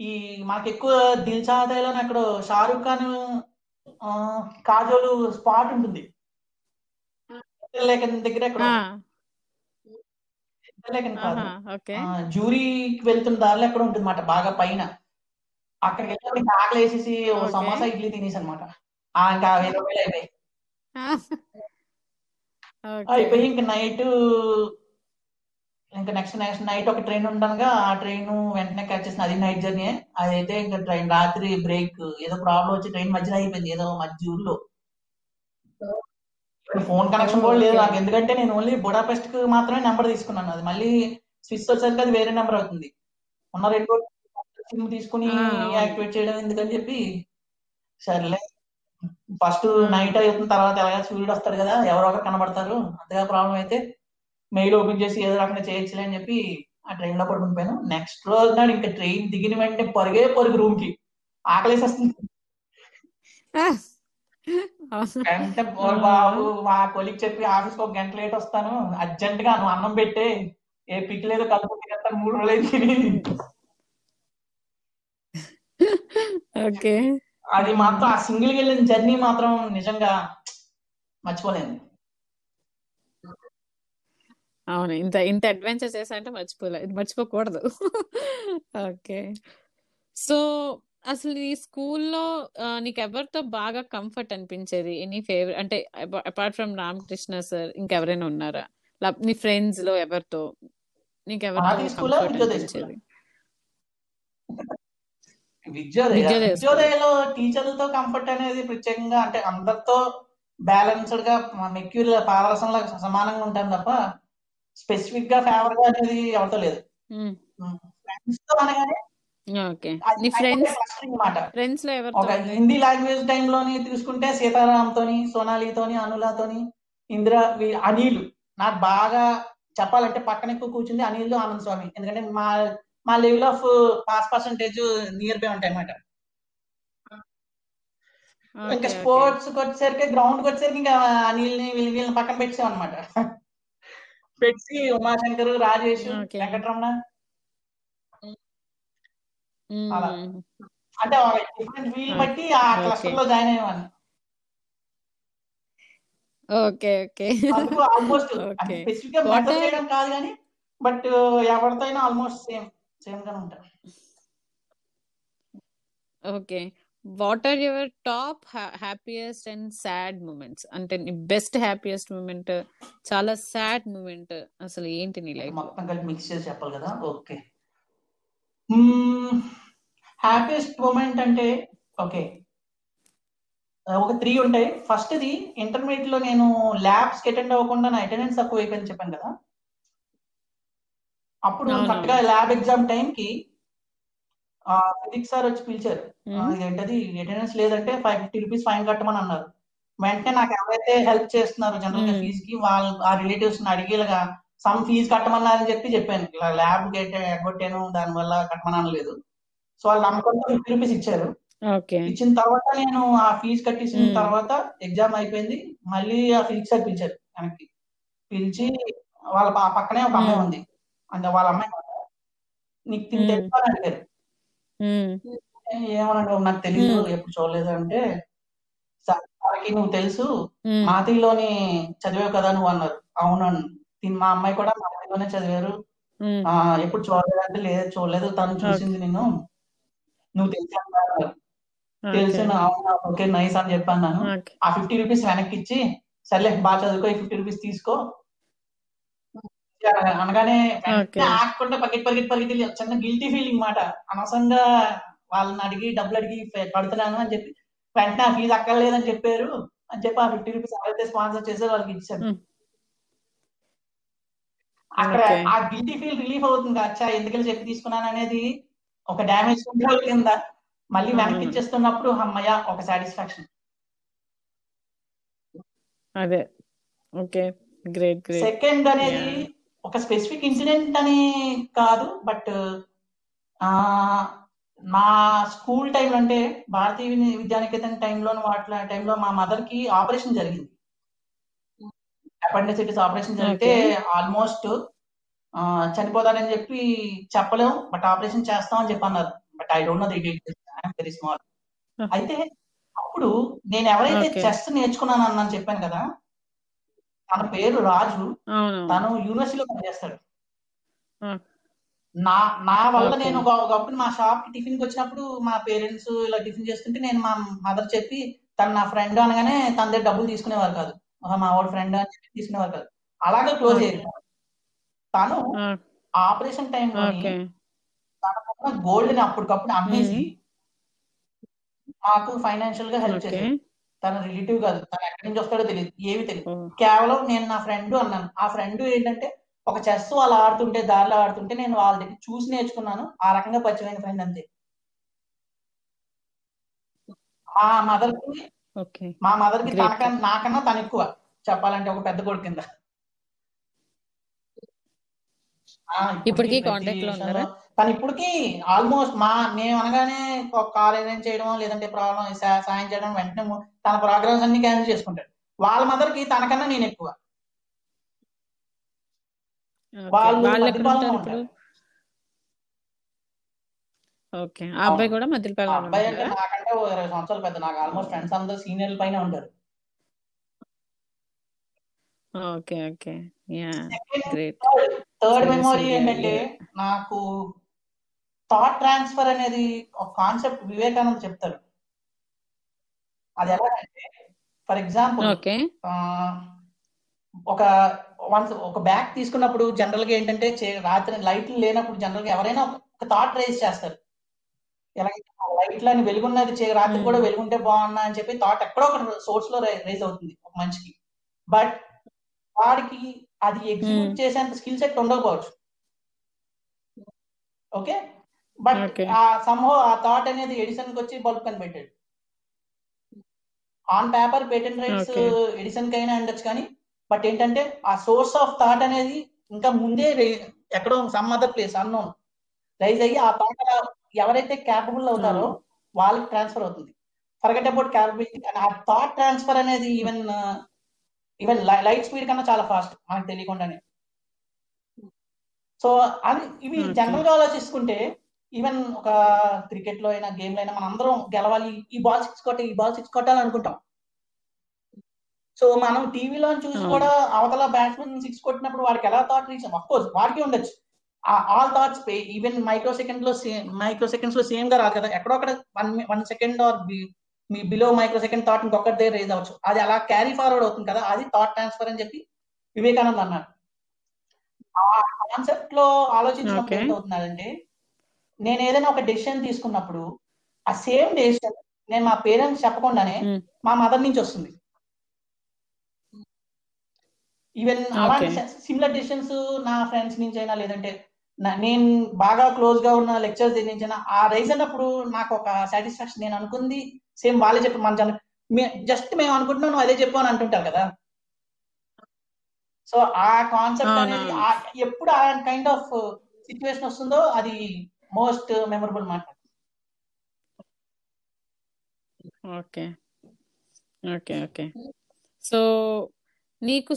ఈ మాకు ఎక్కువ దిల్చాదాయిలో అక్కడ షారూక్ ఖాన్ కాజోలు స్పాట్ ఉంటుంది. లేక దగ్గర ఆ, జ్యూరీకి వెళ్తున్న దారిలో ఎక్కడ ఉంటుంది మాట బాగా పైన. అక్కడికి వెళ్ళినప్పుడు ఇంకా ఆకలి వేసేసి ఓ Okay. సమోసా ఇడ్లీ తినేసి అనమాట ఇంకా వేలు అయిపోయి అయిపోయి ఇంకా నైట్ ఇంకా నెక్స్ట్ నెక్స్ట్ నైట్ ఒక ట్రైన్ ఉండగా ఆ ట్రైన్ వెంటనే క్యాచ్ చేసిన. అది నైట్ జర్నీ అదైతే ఇంకా ట్రైన్ రాత్రి బ్రేక్ ఏదో ప్రాబ్లం వచ్చి ట్రైన్ మధ్యలో అయిపోయింది ఏదో మధ్య ఊర్లో ఫోన్ కనెక్షన్ కూడా లేదు. నాకు. ఎందుకంటే నేను ఓన్లీ బుడాపెస్ట్కి మాత్రమే నెంబర్ తీసుకున్నాను. అది మళ్ళీ స్విచ్ వచ్చేసరికి అది వేరే నెంబర్ అవుతుంది. ఉన్న రెండు సిమ్ తీసుకుని. యాక్టివేట్ చేయడం ఎందుకని చెప్పి సర్లే. ఫస్ట్. నైట్ అయిపోయిన తర్వాత ఎలాగ సూర్యుడు వస్తాడు కదా ఎవరో ఒకరు కనబడతారు. అంతగా ప్రాబ్లం అయితే మెయిల్ ఓపెన్ చేసి ఏదో రకంగా చేయొచ్చులే అని చెప్పి ఆ ట్రైన్లో పడుకుని పోయాను నెక్స్ట్ రోజు నాడు ఇంకా ట్రైన్ దిగిన వెంటనే పరిగే పరుగు రూమ్కి ఆకలేసేస్తుంది. అంటే బాబు మా కొలిక్ చెప్పి ఆఫీస్ ఒక గంట లేట్ వస్తాను. అర్జెంట్గా నువ్వు అన్నం పెట్టే. ఏ పిక్ లేదు కలుపు మూడు రోజులు తిని ఓకే. అది మాత్రం ఆ సింగిల్ వెళ్ళిన జర్నీ మాత్రం నిజంగా మర్చిపోలేను. అవును ఇంత ఇంత అడ్వెంచర్ చేసా అంటే మర్చిపోలే ఇది మర్చిపోకూడదు. ఓకే. సో అసలు ఈ స్కూల్లో నీకు ఎవరితో బాగా కంఫర్ట్ అనిపించేది? ఎనీ ఫేవరెట్ అంటే అపార్ట్ ఫ్రమ్ రామకృష్ణ సార్ ఇంకెవరైనా ఉన్నారా? నీ ఫ్రెండ్స్లో ఎవరితో నీకు ఎవరితో కంఫర్ట్ అనిపించేది? విద్యోదయ. విద్యోదయలో టీచర్లతో కంఫర్ట్ అనేది ప్రత్యేకంగా అంటే అందరితో బ్యాలెన్స్డ్గా మెక్యూర్ పాదరసంలో సమానంగా ఉంటాను తప్ప స్పెసిఫిక్గా ఫేవర్గా అనేది ఎవరితో లేదు. ఫ్రెండ్స్తో అనగానే ఒక? హిందీ లాంగ్వేజ్ టైంలోని తీసుకుంటే సీతారాంతోని సోనాలితోని అనులాతోని ఇందిరా అనిల్. నాకు బాగా చెప్పాలంటే పక్కన ఎక్కువ కూర్చుంది అనిల్ ఆనంద్ స్వామి ఎందుకంటే మా మా level of pass percentage near by ఉంటాయి అన్నమాట ఇంకా స్పోర్ట్స్ వచ్చేసరికి గ్రౌండ్ వచ్చేసరికి ఇంకా అనిల్ని వీళ్ళని పక్కన పెట్టాం అనమాట పెట్టి ఉమాశంకర్ రాజేష్. వెంకటరమణ. అలా. అంటే డిఫరెంట్ వీల్ బట్టి ఆ. క్లస్టర్లో జాయిన్ అయ్యేవాడిని ఓకే ఓకే. ఆల్మోస్ట్ స్పెసిఫిక్గా చేయడం కాదు కానీ బట్ ఎవరితో అయినా ఆల్మోస్ట్ సేమ్ సేమ్ గానే ఉంటారు okay. What are your top happiest and sad moments? అంటే నీ బెస్ట్ హ్యాపీయెస్ట్ మూమెంట్ చాలా సాడ్ మూమెంట్ అసలు ఏంటి నీ లైఫ్? మొత్తం కలిపి మిక్స్ చేసి చెప్పాలి కదా? ఓకే. హ్యాపీయెస్ట్ మూమెంట్ అంటే ఓకే. ఒక త్రీ ఉంటాయి. ఫస్ట్ ది ఇంటర్మీడియట్లో నేను ల్యాబ్స్ అటెండ్ అవ్వకుండా నా అటెండెన్స్ తక్కువ అయిపోయింది చెప్పాను కదా? అప్పుడు అవునవును. కరెక్ట్గా ల్యాబ్ ఎగ్జామ్ టైం కి ఫిజిక్స్ సార్ వచ్చి పిలిచారు. ఏంటది అటెండెన్స్ లేదంటే ఫైవ్ ఫిఫ్టీ రూపీస్ ఫైన్ కట్టమని అన్నారు. వెంటనే నాకు ఎవరైతే హెల్ప్ చేస్తున్నారు జనరల్గా. ఫీజు కి వాళ్ళ ఆ రిలేటివ్స్ అడిగేలాగా సమ్ ఫీజు కట్టమన్నారని చెప్పి చెప్పాను. ఇలా ల్యాబ్ ఎగ్గొట్టాను దాని వల్ల కట్టమని అనలేదు. సో వాళ్ళు నమ్మకంతో ఫిఫ్టీ రూపీస్ ఇచ్చారు. ఇచ్చిన తర్వాత నేను ఆ ఫీజు కట్టేసిన. తర్వాత ఎగ్జామ్ అయిపోయింది. మళ్ళీ ఆ ఫిజిక్స్ సార్ పిలిచారు వెనక్కి. పిలిచి వాళ్ళ పక్కనే ఒక అమ్మాయి. ఉంది. అంటే వాళ్ళ అమ్మాయి. నీకు తెలుసా అని అడిగారు ఉమ్, ఏమనండి బాబు నాకు ఉమ్, ఎప్పుడు చూడలేదు అంటే "సరే, వాళ్ళకి నువ్వు తెలుసు మాతిలోని చదివావు కదా నువ్వు అన్నారు అవును అన్నాను. తిన్ మా అమ్మాయి కూడా మాతిలోనే చదివారు ఆ ఎప్పుడు చూడలేదు అంటే లేదు చూడలేదు తను చూసింది నిన్ను నువ్వు తెలుసా అన్నారు ఓకే తెలుసు అవునా ఓకే నైస్ అని చెప్పాను నేను ఆ ఫిఫ్టీ రూపీస్ వెనక్కి ఇచ్చి సర్లే బాగా చదువుకో ఈ ఫిఫ్టీ రూపీస్ తీసుకో అనగానే ఆగకుండా పరిగెత్తి పరిగెత్తి పరిగెత్తి చిన్న గిల్టీ ఫీలింగ్ మాట. అనవసరంగా వాళ్ళని అడిగి డబ్బులు అడిగి కడుతున్నాను అని చెప్పి వెంటనే ఆ ఫీజు అక్కర్లేదని చెప్పారు అని చెప్పి ఆ ఫిఫ్టీ రూపీస్ ఎవరైతే స్పాన్సర్ చేశారో వాళ్ళకి ఇచ్చాను ఉమ్, అక్కడ ఆ గిల్టీ ఫీల్ రిలీఫ్ అవుతుంది అచ్చా ఎందుకని చెప్పి తీసుకున్నాను అనేది ఒక డ్యామేజ్ కంట్రోల్ కింద మళ్ళీ వెనక్కి అవును ఇచ్చేస్తున్నప్పుడు అమ్మయ్య ఒక సాటిస్ఫాక్షన్ అదే. ఓకే గ్రేట్ గ్రేట్ సెకండ్ అనేది ఒక స్పెసిఫిక్ ఇన్సిడెంట్ అని కాదు బట్ ఆ నా స్కూల్ టైం అంటే భారతీయ విద్యానికేతన్ టైంలో వాటి టైంలో మా మదర్కి ఆపరేషన్ జరిగింది. అపెండిసిటిస్ ఆపరేషన్ జరిగితే ఆల్మోస్ట్ చనిపోతారని చెప్పి చెప్పలేం బట్ ఆపరేషన్ చేస్తామని చెప్పి అన్నారు but I don't know the very small. అయితే అప్పుడు నేను ఎవరైతే చెస్ నేర్చుకున్నాను అన్నాను చెప్పాను కదా తన పేరు రాజు. తను యూనివర్సిటీలో పనిచేస్తాడు. నా నా వల్ల నేను ఒక- ఒకప్పుడు మా షాప్కి టిఫిన్కి వచ్చినప్పుడు మా పేరెంట్స్ ఇలా టిఫిన్ చేస్తుంటే నేను మా మదర్ చెప్పి తను నా ఫ్రెండ్ అనగానే తన దగ్గర డబ్బులు తీసుకునేవారు కాదు. మా వాడు ఫ్రెండ్ అని చెప్పి తీసుకునేవారు కాదు. అలాగే క్లోజ్ అయ్యారు. తను ఆపరేషన్ ఓకే. తనకున్న గోల్డ్ని అప్పటికప్పుడు అమ్మేసి మాకు ఫైనాన్షియల్గా హెల్ప్ చేశారు తన రిలేటివ్ కాదు తను ఎక్కడి నుంచి వస్తాడో తెలియదు ఏమీ తెలియదు. కేవలం నేను నా ఫ్రెండ్ అన్నాను. ఆ ఫ్రెండ్ ఏంటంటే ఒక చెస్ వాళ్ళు ఆడుతుంటే దారిలో ఆడుతుంటే నేను వాళ్ళ దగ్గర చూసి నేర్చుకున్నాను. ఆ రకంగా పరిచయమైన ఫ్రెండ్ అంతే. మా మదర్కి మా మదర్కి తనకన్నా నాకన్నా తను ఎక్కువ చెప్పాలంటే ఒక పెద్ద కొడుకు కింద ఆ, ఇప్పటికీ కాంటాక్ట్లో ఉన్నారా? తను ఇప్పటికీ ఆల్మోస్ట్ మా మేము అనగానే కాల్ అరేంజ్ చేయడం లేదంటే ప్రాబ్లం సాయం చేయడం వెంటనే తన ప్రోగ్రామ్స్ అన్ని క్యాన్సిల్ చేసుకుంటాడు. వాళ్ళ మదర్కి తనకన్నా నేను ఎక్కువ. ఓకే. వాళ్ళు ఆ అబ్బాయి కూడా మద్దిలపాలెంలో అబ్బాయి అంటే నాకంటే ఇరవై సంవత్సరాలు పెద్ద నాకు ఆల్మోస్ట్ ఫ్రెండ్స్ అందరూ సీనియర్ల పైన ఉంటారు. Okay okay. Yeah great third memory ఏంటంటే నాకు థాట్ ట్రాన్స్ఫర్ అనేది ఒక కాన్సెప్ట్ వివేకానంద చెప్తారు అది ఎలాగంటే ఫర్ ఎగ్జాంపుల్ ఒక వన్స్ ఒక బ్యాగ్ తీసుకున్నప్పుడు జనరల్గా ఏంటంటే రాత్రి లైట్లు లేనప్పుడు జనరల్గా ఎవరైనా ఒక థాట్ రైజ్ చేస్తారు. ఎలాగైతే లైట్ లని వెలుగున్నది రాత్రి కూడా ఉమ్, వెలుగుంటే బాగున్నా అని చెప్పి థాట్ ఎక్కడో ఒక సోర్స్లో రైజ్ అవుతుంది ఒక మనిషికి. బట్ వాడికి అది ఎగ్జిక్యూట్ ఉమ్, చేసేంత స్కిల్ సెట్ ఉండకపోవచ్చు. ఓకే బట్ ఆ సంహో ఆ థాట్ అనేది ఎడిసన్కి వచ్చి బల్బ్ కనిపెట్టాడు. On paper patent rights Edison కైనా ఉండొచ్చు కానీ బట్ ఏంటంటే ఆ సోర్స్ ఆఫ్ థాట్ అనేది ఇంకా ముందే ఎక్కడో some other place unknown rise అయ్యి ఆ థాట్ ఎవరైతే క్యాపబుల్ అవుతారో అవును వాళ్ళకి ట్రాన్స్ఫర్ అవుతుంది. ఫర్గెట్ అబౌట్ క్యాపబిలిటీ ఆ థాట్ ట్రాన్స్ఫర్ అనేది ఈవెన్ ఈవెన్ లైట్ స్పీడ్ కన్నా చాలా ఫాస్ట్ మనకు తెలియకుండానే. సో అది ఇవి జనరల్గా ఆలోచిస్తుంటే ఈవెన్ ఒక క్రికెట్లో అయినా గేమ్లో అయినా మనం అందరం గెలవాలి ఈ బాల్ సిక్స్ కొట్టాలి ఈ బాల్ సిక్స్ కొట్టాలి అనుకుంటాం సో మనం టీవీలో చూసి అవును కూడా అవతల బ్యాట్స్మెన్ సిక్స్ కొట్టినప్పుడు వాడికి ఎలా థాట్ రీచ్ అఫ్ కోర్స్ వాడికి ఉండొచ్చు. ఆల్ థాట్స్ ఈవెన్ మైక్రో సెకండ్లో సేమ్ మైక్రో సెకండ్స్లో సేమ్గా రాదు కదా. ఎక్కడో అక్కడ one one second or me below micro second thought ఇంకొకటి దగ్గర రేజ్ అవ్వచ్చు. అది అలా క్యారీ ఫార్వర్డ్ అవుతుంది కదా అది థాట్ ట్రాన్స్ఫర్ అని చెప్పి వివేకానంద్ అన్నాడు. ఆ కాన్సెప్ట్లో ఆలోచించినప్పుడు ఏంటవుతుందంటే నేను ఏదైనా ఒక డెసిషన్ తీసుకున్నప్పుడు ఆ సేమ్ డెసిషన్ నేను మా పేరెంట్స్ చెప్పకుండానే మా మదర్ నుంచి వస్తుంది. ఈవెన్ అలాంటి సిమిలర్ డెసిషన్స్ నా ఫ్రెండ్స్ నుంచి అయినా లేదంటే నేను బాగా క్లోజ్గా ఉన్న లెక్చర్స్ నుంచి అయినా ఆ రైజ్ అయినప్పుడు నాకు ఒక సాటిస్ఫాక్షన్ నేను అనుకుంది సేమ్ వాళ్ళే చెప్పి మన జన జస్ట్ మేము అనుకుంటున్నాం నువ్వు అదే చెప్పు అని అంటుంటారు కదా. సో ఆ కాన్సెప్ట్ అనేది ఎప్పుడు ఆ కైండ్ ఆఫ్ సిచ్యువేషన్ వస్తుందో అది మోస్ట్ మెమరబుల్ మాట. ఓకే. Okay okay. సో నీకు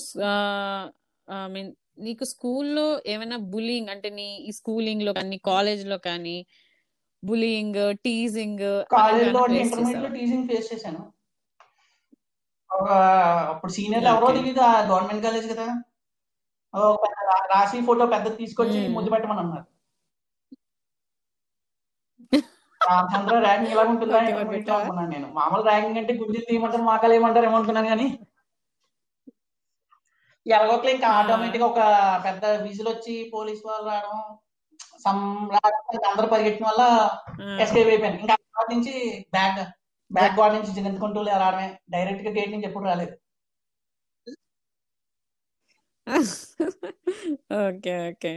ఐ మీన్ నీకు స్కూల్లో ఏమైనా బులింగ్ అంటే నీ ఈ స్కూలింగ్లో కానీ కాలేజ్లో కానీ బులింగ్ టీజింగ్ కాలేజ్లో అంటే ఇంటర్మీడియట్లో టీచింగ్ ఫేస్ చేశాను ఒక అప్పుడు సీనియర్లు ఎవరో. తెలియదు ఆ గవర్నమెంట్ కాలేజ్ కదా రాసి ఫోటో పెద్ద తీసుకొచ్చి Hmm. ముద్దు పెట్టమని అన్నారు రామచంద్ర ర్యాంకింగ్ ఎలా ఉంటుందా ఇంటర్మీడియట్? అనుకున్నాను నేను మామూలు ర్యాంకింగ్ అంటే గుంజీలు తీయమంటారు మాకలు ఏమంటారు ఏమనుకున్నాను కానీ ఎలాగోట్లే ఇంకా. ఆటోమేటిక్ ఒక పెద్ద విజిల్ వచ్చి పోలీస్ వాళ్ళు రావడం సమ్ అందరూ పరిగెట్టిన వల్ల ఎస్కేప్ అయిపోయాను. ఇంకా అక్కడ నుంచి బ్యాక్ బ్యాక్ గార్డ్ నుంచి జిన్నెత్తుకుంటూ రావడమే. డైరెక్ట్గా గేట్ నుంచి ఎప్పుడు రాలేదు. Okay okay.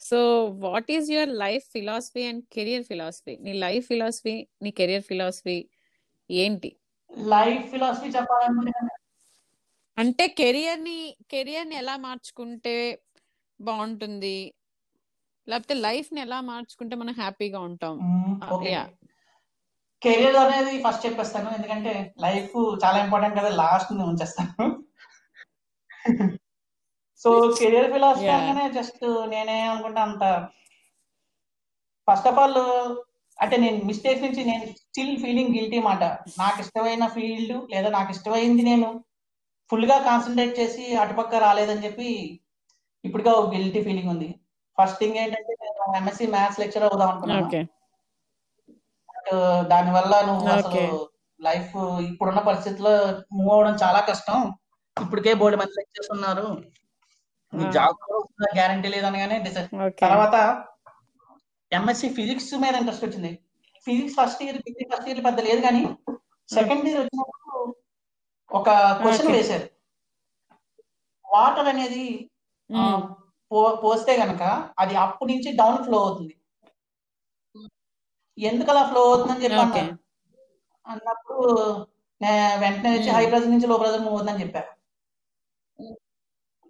So what is your life philosophy and career philosophy నీ లైఫ్ ఫిలాసఫీ నీ కెరియర్ ఫిలాసఫీ ఏంటి? లైఫ్ ఫిలాసఫీ చెప్పాలంటే అంటే కెరియర్ని కెరియర్ని ఎలా మార్చుకుంటే బాగుంటుంది? లేకపోతే లైఫ్ని ఎలా మార్చుకుంటే మనం హ్యాపీగా ఉంటాం. కెరియర్ అనేది ఫస్ట్ చెప్పేస్తాను. ఎందుకంటే లైఫ్ చాలా ఇంపార్టెంట్ కదా. లాస్ట్ ఉంచేస్తాను. So career philosophy. అనగానే జస్ట్ నేనే అనుకుంటా అంత. ఫస్ట్ ఆఫ్ ఆల్ అంటే నేను మిస్టేక్ నుంచి నేను స్టిల్ ఫీలింగ్ గిల్టీ మాట. నాకు ఇష్టమైన ఫీల్డ్ లేదా నాకు ఇష్టమైంది నేను ఫుల్గా కాన్సన్ట్రేట్ చేసి అటుపక్క రాలేదని చెప్పి ఇప్పుడుగా ఒక గిల్టీ ఫీలింగ్ ఉంది. ఫస్ట్ థింగ్ ఏంటంటే నేను ఎంఎస్సి మ్యాథ్స్ లెక్చర్ అవుదాం అనుకున్నాను. ఓకే. దాని వల్ల నువ్వు అసలు. లైఫ్ ఇప్పుడున్న పరిస్థితుల్లో మూవ్ అవడం చాలా కష్టం. ఇప్పటికే బోర్డు మంది లెక్చర్స్ ఉన్నారు. జాబ్ గ్యారంటీ లేదనగానే డిసైడ్ తర్వాత ఎంఎస్సి ఫిజిక్స్ మీద ఇంట్రెస్ట్ వచ్చింది. Physics first year physics first year పెద్ద లేదు కానీ సెకండ్ ఇయర్ వచ్చినప్పుడు ఒక క్వశ్చన్. వేశారు. వాటర్ అనేది పో- పోస్తే గనక అది అప్పు నుంచి డౌన్ ఫ్లో అవుతుంది. ఎందుకు అలా ఫ్లో అవుతుందని చెప్పి ఓకే. అన్నారు అన్నప్పుడు నేను వెంటనే వచ్చి. హై ప్రెజర్ నుంచి లో ప్రెజర్ మూవ్ అవుతుందని చెప్పా.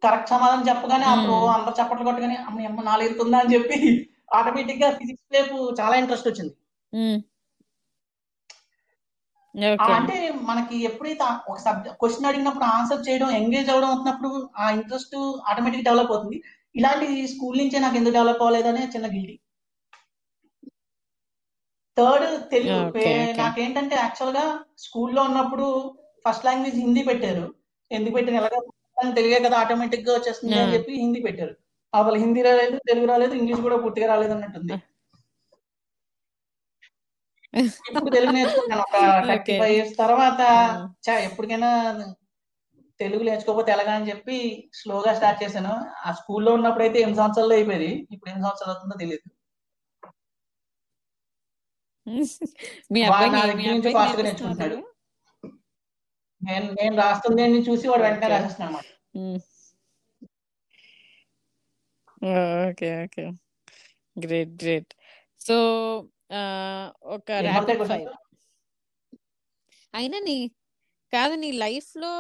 కరెక్ట్ సమాధానం చెప్పగానే అప్పుడు. అందరు చప్పట్లు కొట్టగానే అమ్మ నాలుగు ఎత్తుందా అని చెప్పి ఆటోమేటిక్గా ఫిజిక్స్ వైపు చాలా ఇంట్రెస్ట్ వచ్చింది. అంటే మనకి ఎప్పుడైతే ఒక సబ్జెక్ట్ క్వశ్చన్ అడిగినప్పుడు ఆన్సర్ చేయడం ఎంగేజ్ అవ్వడం అవుతున్నప్పుడు ఆ ఇంట్రెస్ట్ ఆటోమేటిక్ డెవలప్ అవుతుంది. ఇలాంటి స్కూల్ నుంచే నాకు ఎందుకు డెవలప్ అవ్వలేదనే చిన్న గిల్టీ థర్డ్ తెలుగు. నాకేంటంటే యాక్చువల్గా స్కూల్లో ఉన్నప్పుడు ఫస్ట్ లాంగ్వేజ్ హిందీ పెట్టారు ఎందుకు పెట్టారు ఎలాగో తెలుగే కదా ఆటోమేటిక్గా వచ్చేస్తుంది అని. చెప్పి హిందీ పెట్టారు అసలు హిందీ రాలేదు తెలుగు రాలేదు ఇంగ్లీష్ కూడా పూర్తిగా రాలేదు అన్నట్టుంది ఇప్పుడు తెలుగు నేర్చుకున్నాను ఒక థర్టీ. ఫైవ్ ఇయర్స్ తర్వాత ఎప్పటికైనా తెలుగు నేర్చుకోకపోతే ఎలాగా అని చెప్పి స్లోగా స్టార్ట్ చేశాను. ఆ స్కూల్లో ఉన్నప్పుడు అయితే ఎనిమిది సంవత్సరాలు అయిపోయింది. ఇప్పుడు ఎన్ని సంవత్సరాలు అవుతుందో తెలియదు గా నేర్చుకుంటున్నాడు. తెలుగు? నేను నేను రాస్తుంది చూసి వాడు వెంటనే Mm. Okay okay. Great great. So ఒక అయినా నీ కాదు నీ లైఫ్లో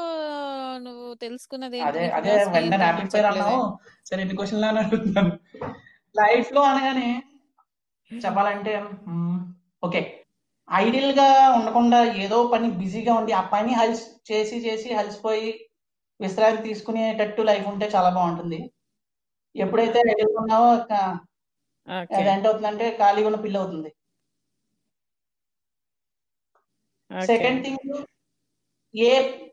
నువ్వు తెలుసుకున్నది అదే వెంటనే అన్నావు. సరే ఎన్ని క్వశ్చన్లు అని అడుగుతున్నాను. లైఫ్లో అనగానే చెప్పాలంటే ఓకే. ఐడియల్గా ఉండకుండా ఏదో పని బిజీగా ఉండి ఆ పని హల్స్ చేసి చేసి హలిసిపోయి విశ్రాంతి తీసుకునేటట్టు లైఫ్ ఉంటే చాలా బాగుంటుంది. ఎప్పుడైతే ఐడియల్ ఉన్నావో ఎంత అవుతుందంటే ఖాళీగా ఉన్న పిల్ల అవుతుంది. సెకండ్ థింగ్ ఏ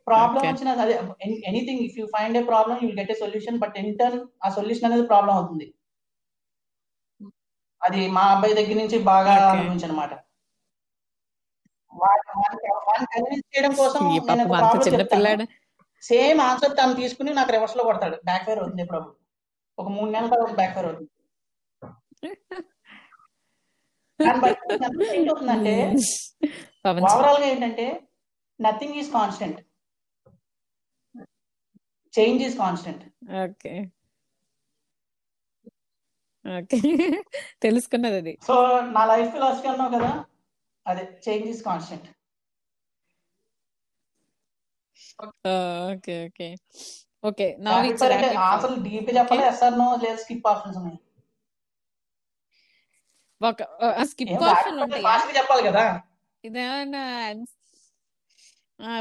ప్రాబ్లం. వచ్చినా అదే anything if you find a problem you get a solution but in turn ఆ సొల్యూషన్ అనేది ప్రాబ్లం అవుతుంది. అది మా అబ్బాయి దగ్గర నుంచి బాగా కన్విన్స్ చేయడం కోసం ప్రాబ్లం సేమ్ ఆన్సర్ తను తీసుకుని నాకు రివర్స్లో కొడతాడు. బ్యాక్ ఫైర్ అవుతుంది ఎప్పుడు. ఒక మూడు నెలల తర్వాత బ్యాక్ ఫైర్ అవుతుంది. దాన్ని బట్టి పాపం ఓవరాల్గా ఏంటంటే nothing is constant change is constant okay okay తెలుసుకున్నది అది. సో నా లైఫ్ ఫిలాసఫీ అన్నావు కదా? అదే change is constant okay okay okay now answer deep చెప్పాలి? ఎస్ఆర్ నో లేదా స్కిప్ ఆప్షన్స్ ఉన్నాయి. ఒక స్కిప్ ఆప్షన్ ఉంటాయా చెప్పాలి కదా? ఇదేమన్నా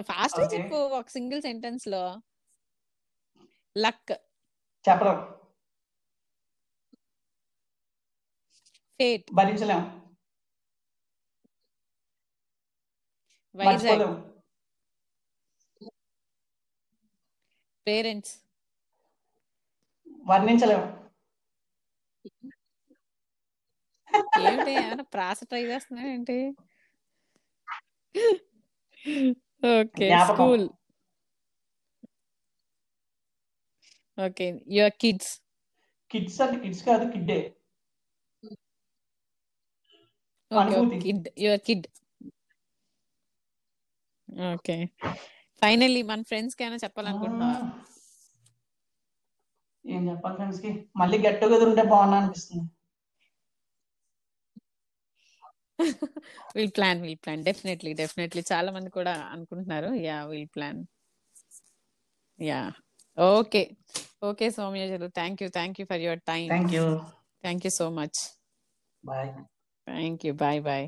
ఫాస్ట్గా చెప్పు ఒక సింగిల్ సెంటెన్స్లో. లక్. చెప్పడం ఫేట్. భరించలేం. వైజాగ్. పేరెంట్స్. వర్ణించలేం. ఏమిటి ప్రాస ట్రై చేస్తున్నావు ఏంటి okay school okay your kids kids అంటే కిడ్స్ కాదు కిడ్డే అనుభూతి kid your kid okay finally మన ఫ్రెండ్స్కి ఏమైనా చెప్పాలనుకుంటున్నావా? మ్మ్. ఏం చెప్పాలి ఫ్రెండ్స్కి? మళ్ళీ గెట్ టుగెదర్ ఉంటే బాగున్నా అనిపిస్తుంది. Will plan will plan definitely definitely చాలా మంది కూడా అనుకుంటున్నారు. Yeah will plan yeah okay okay సౌమ్యజలు thank you thank you for your time thank you thank you so much bye thank you bye bye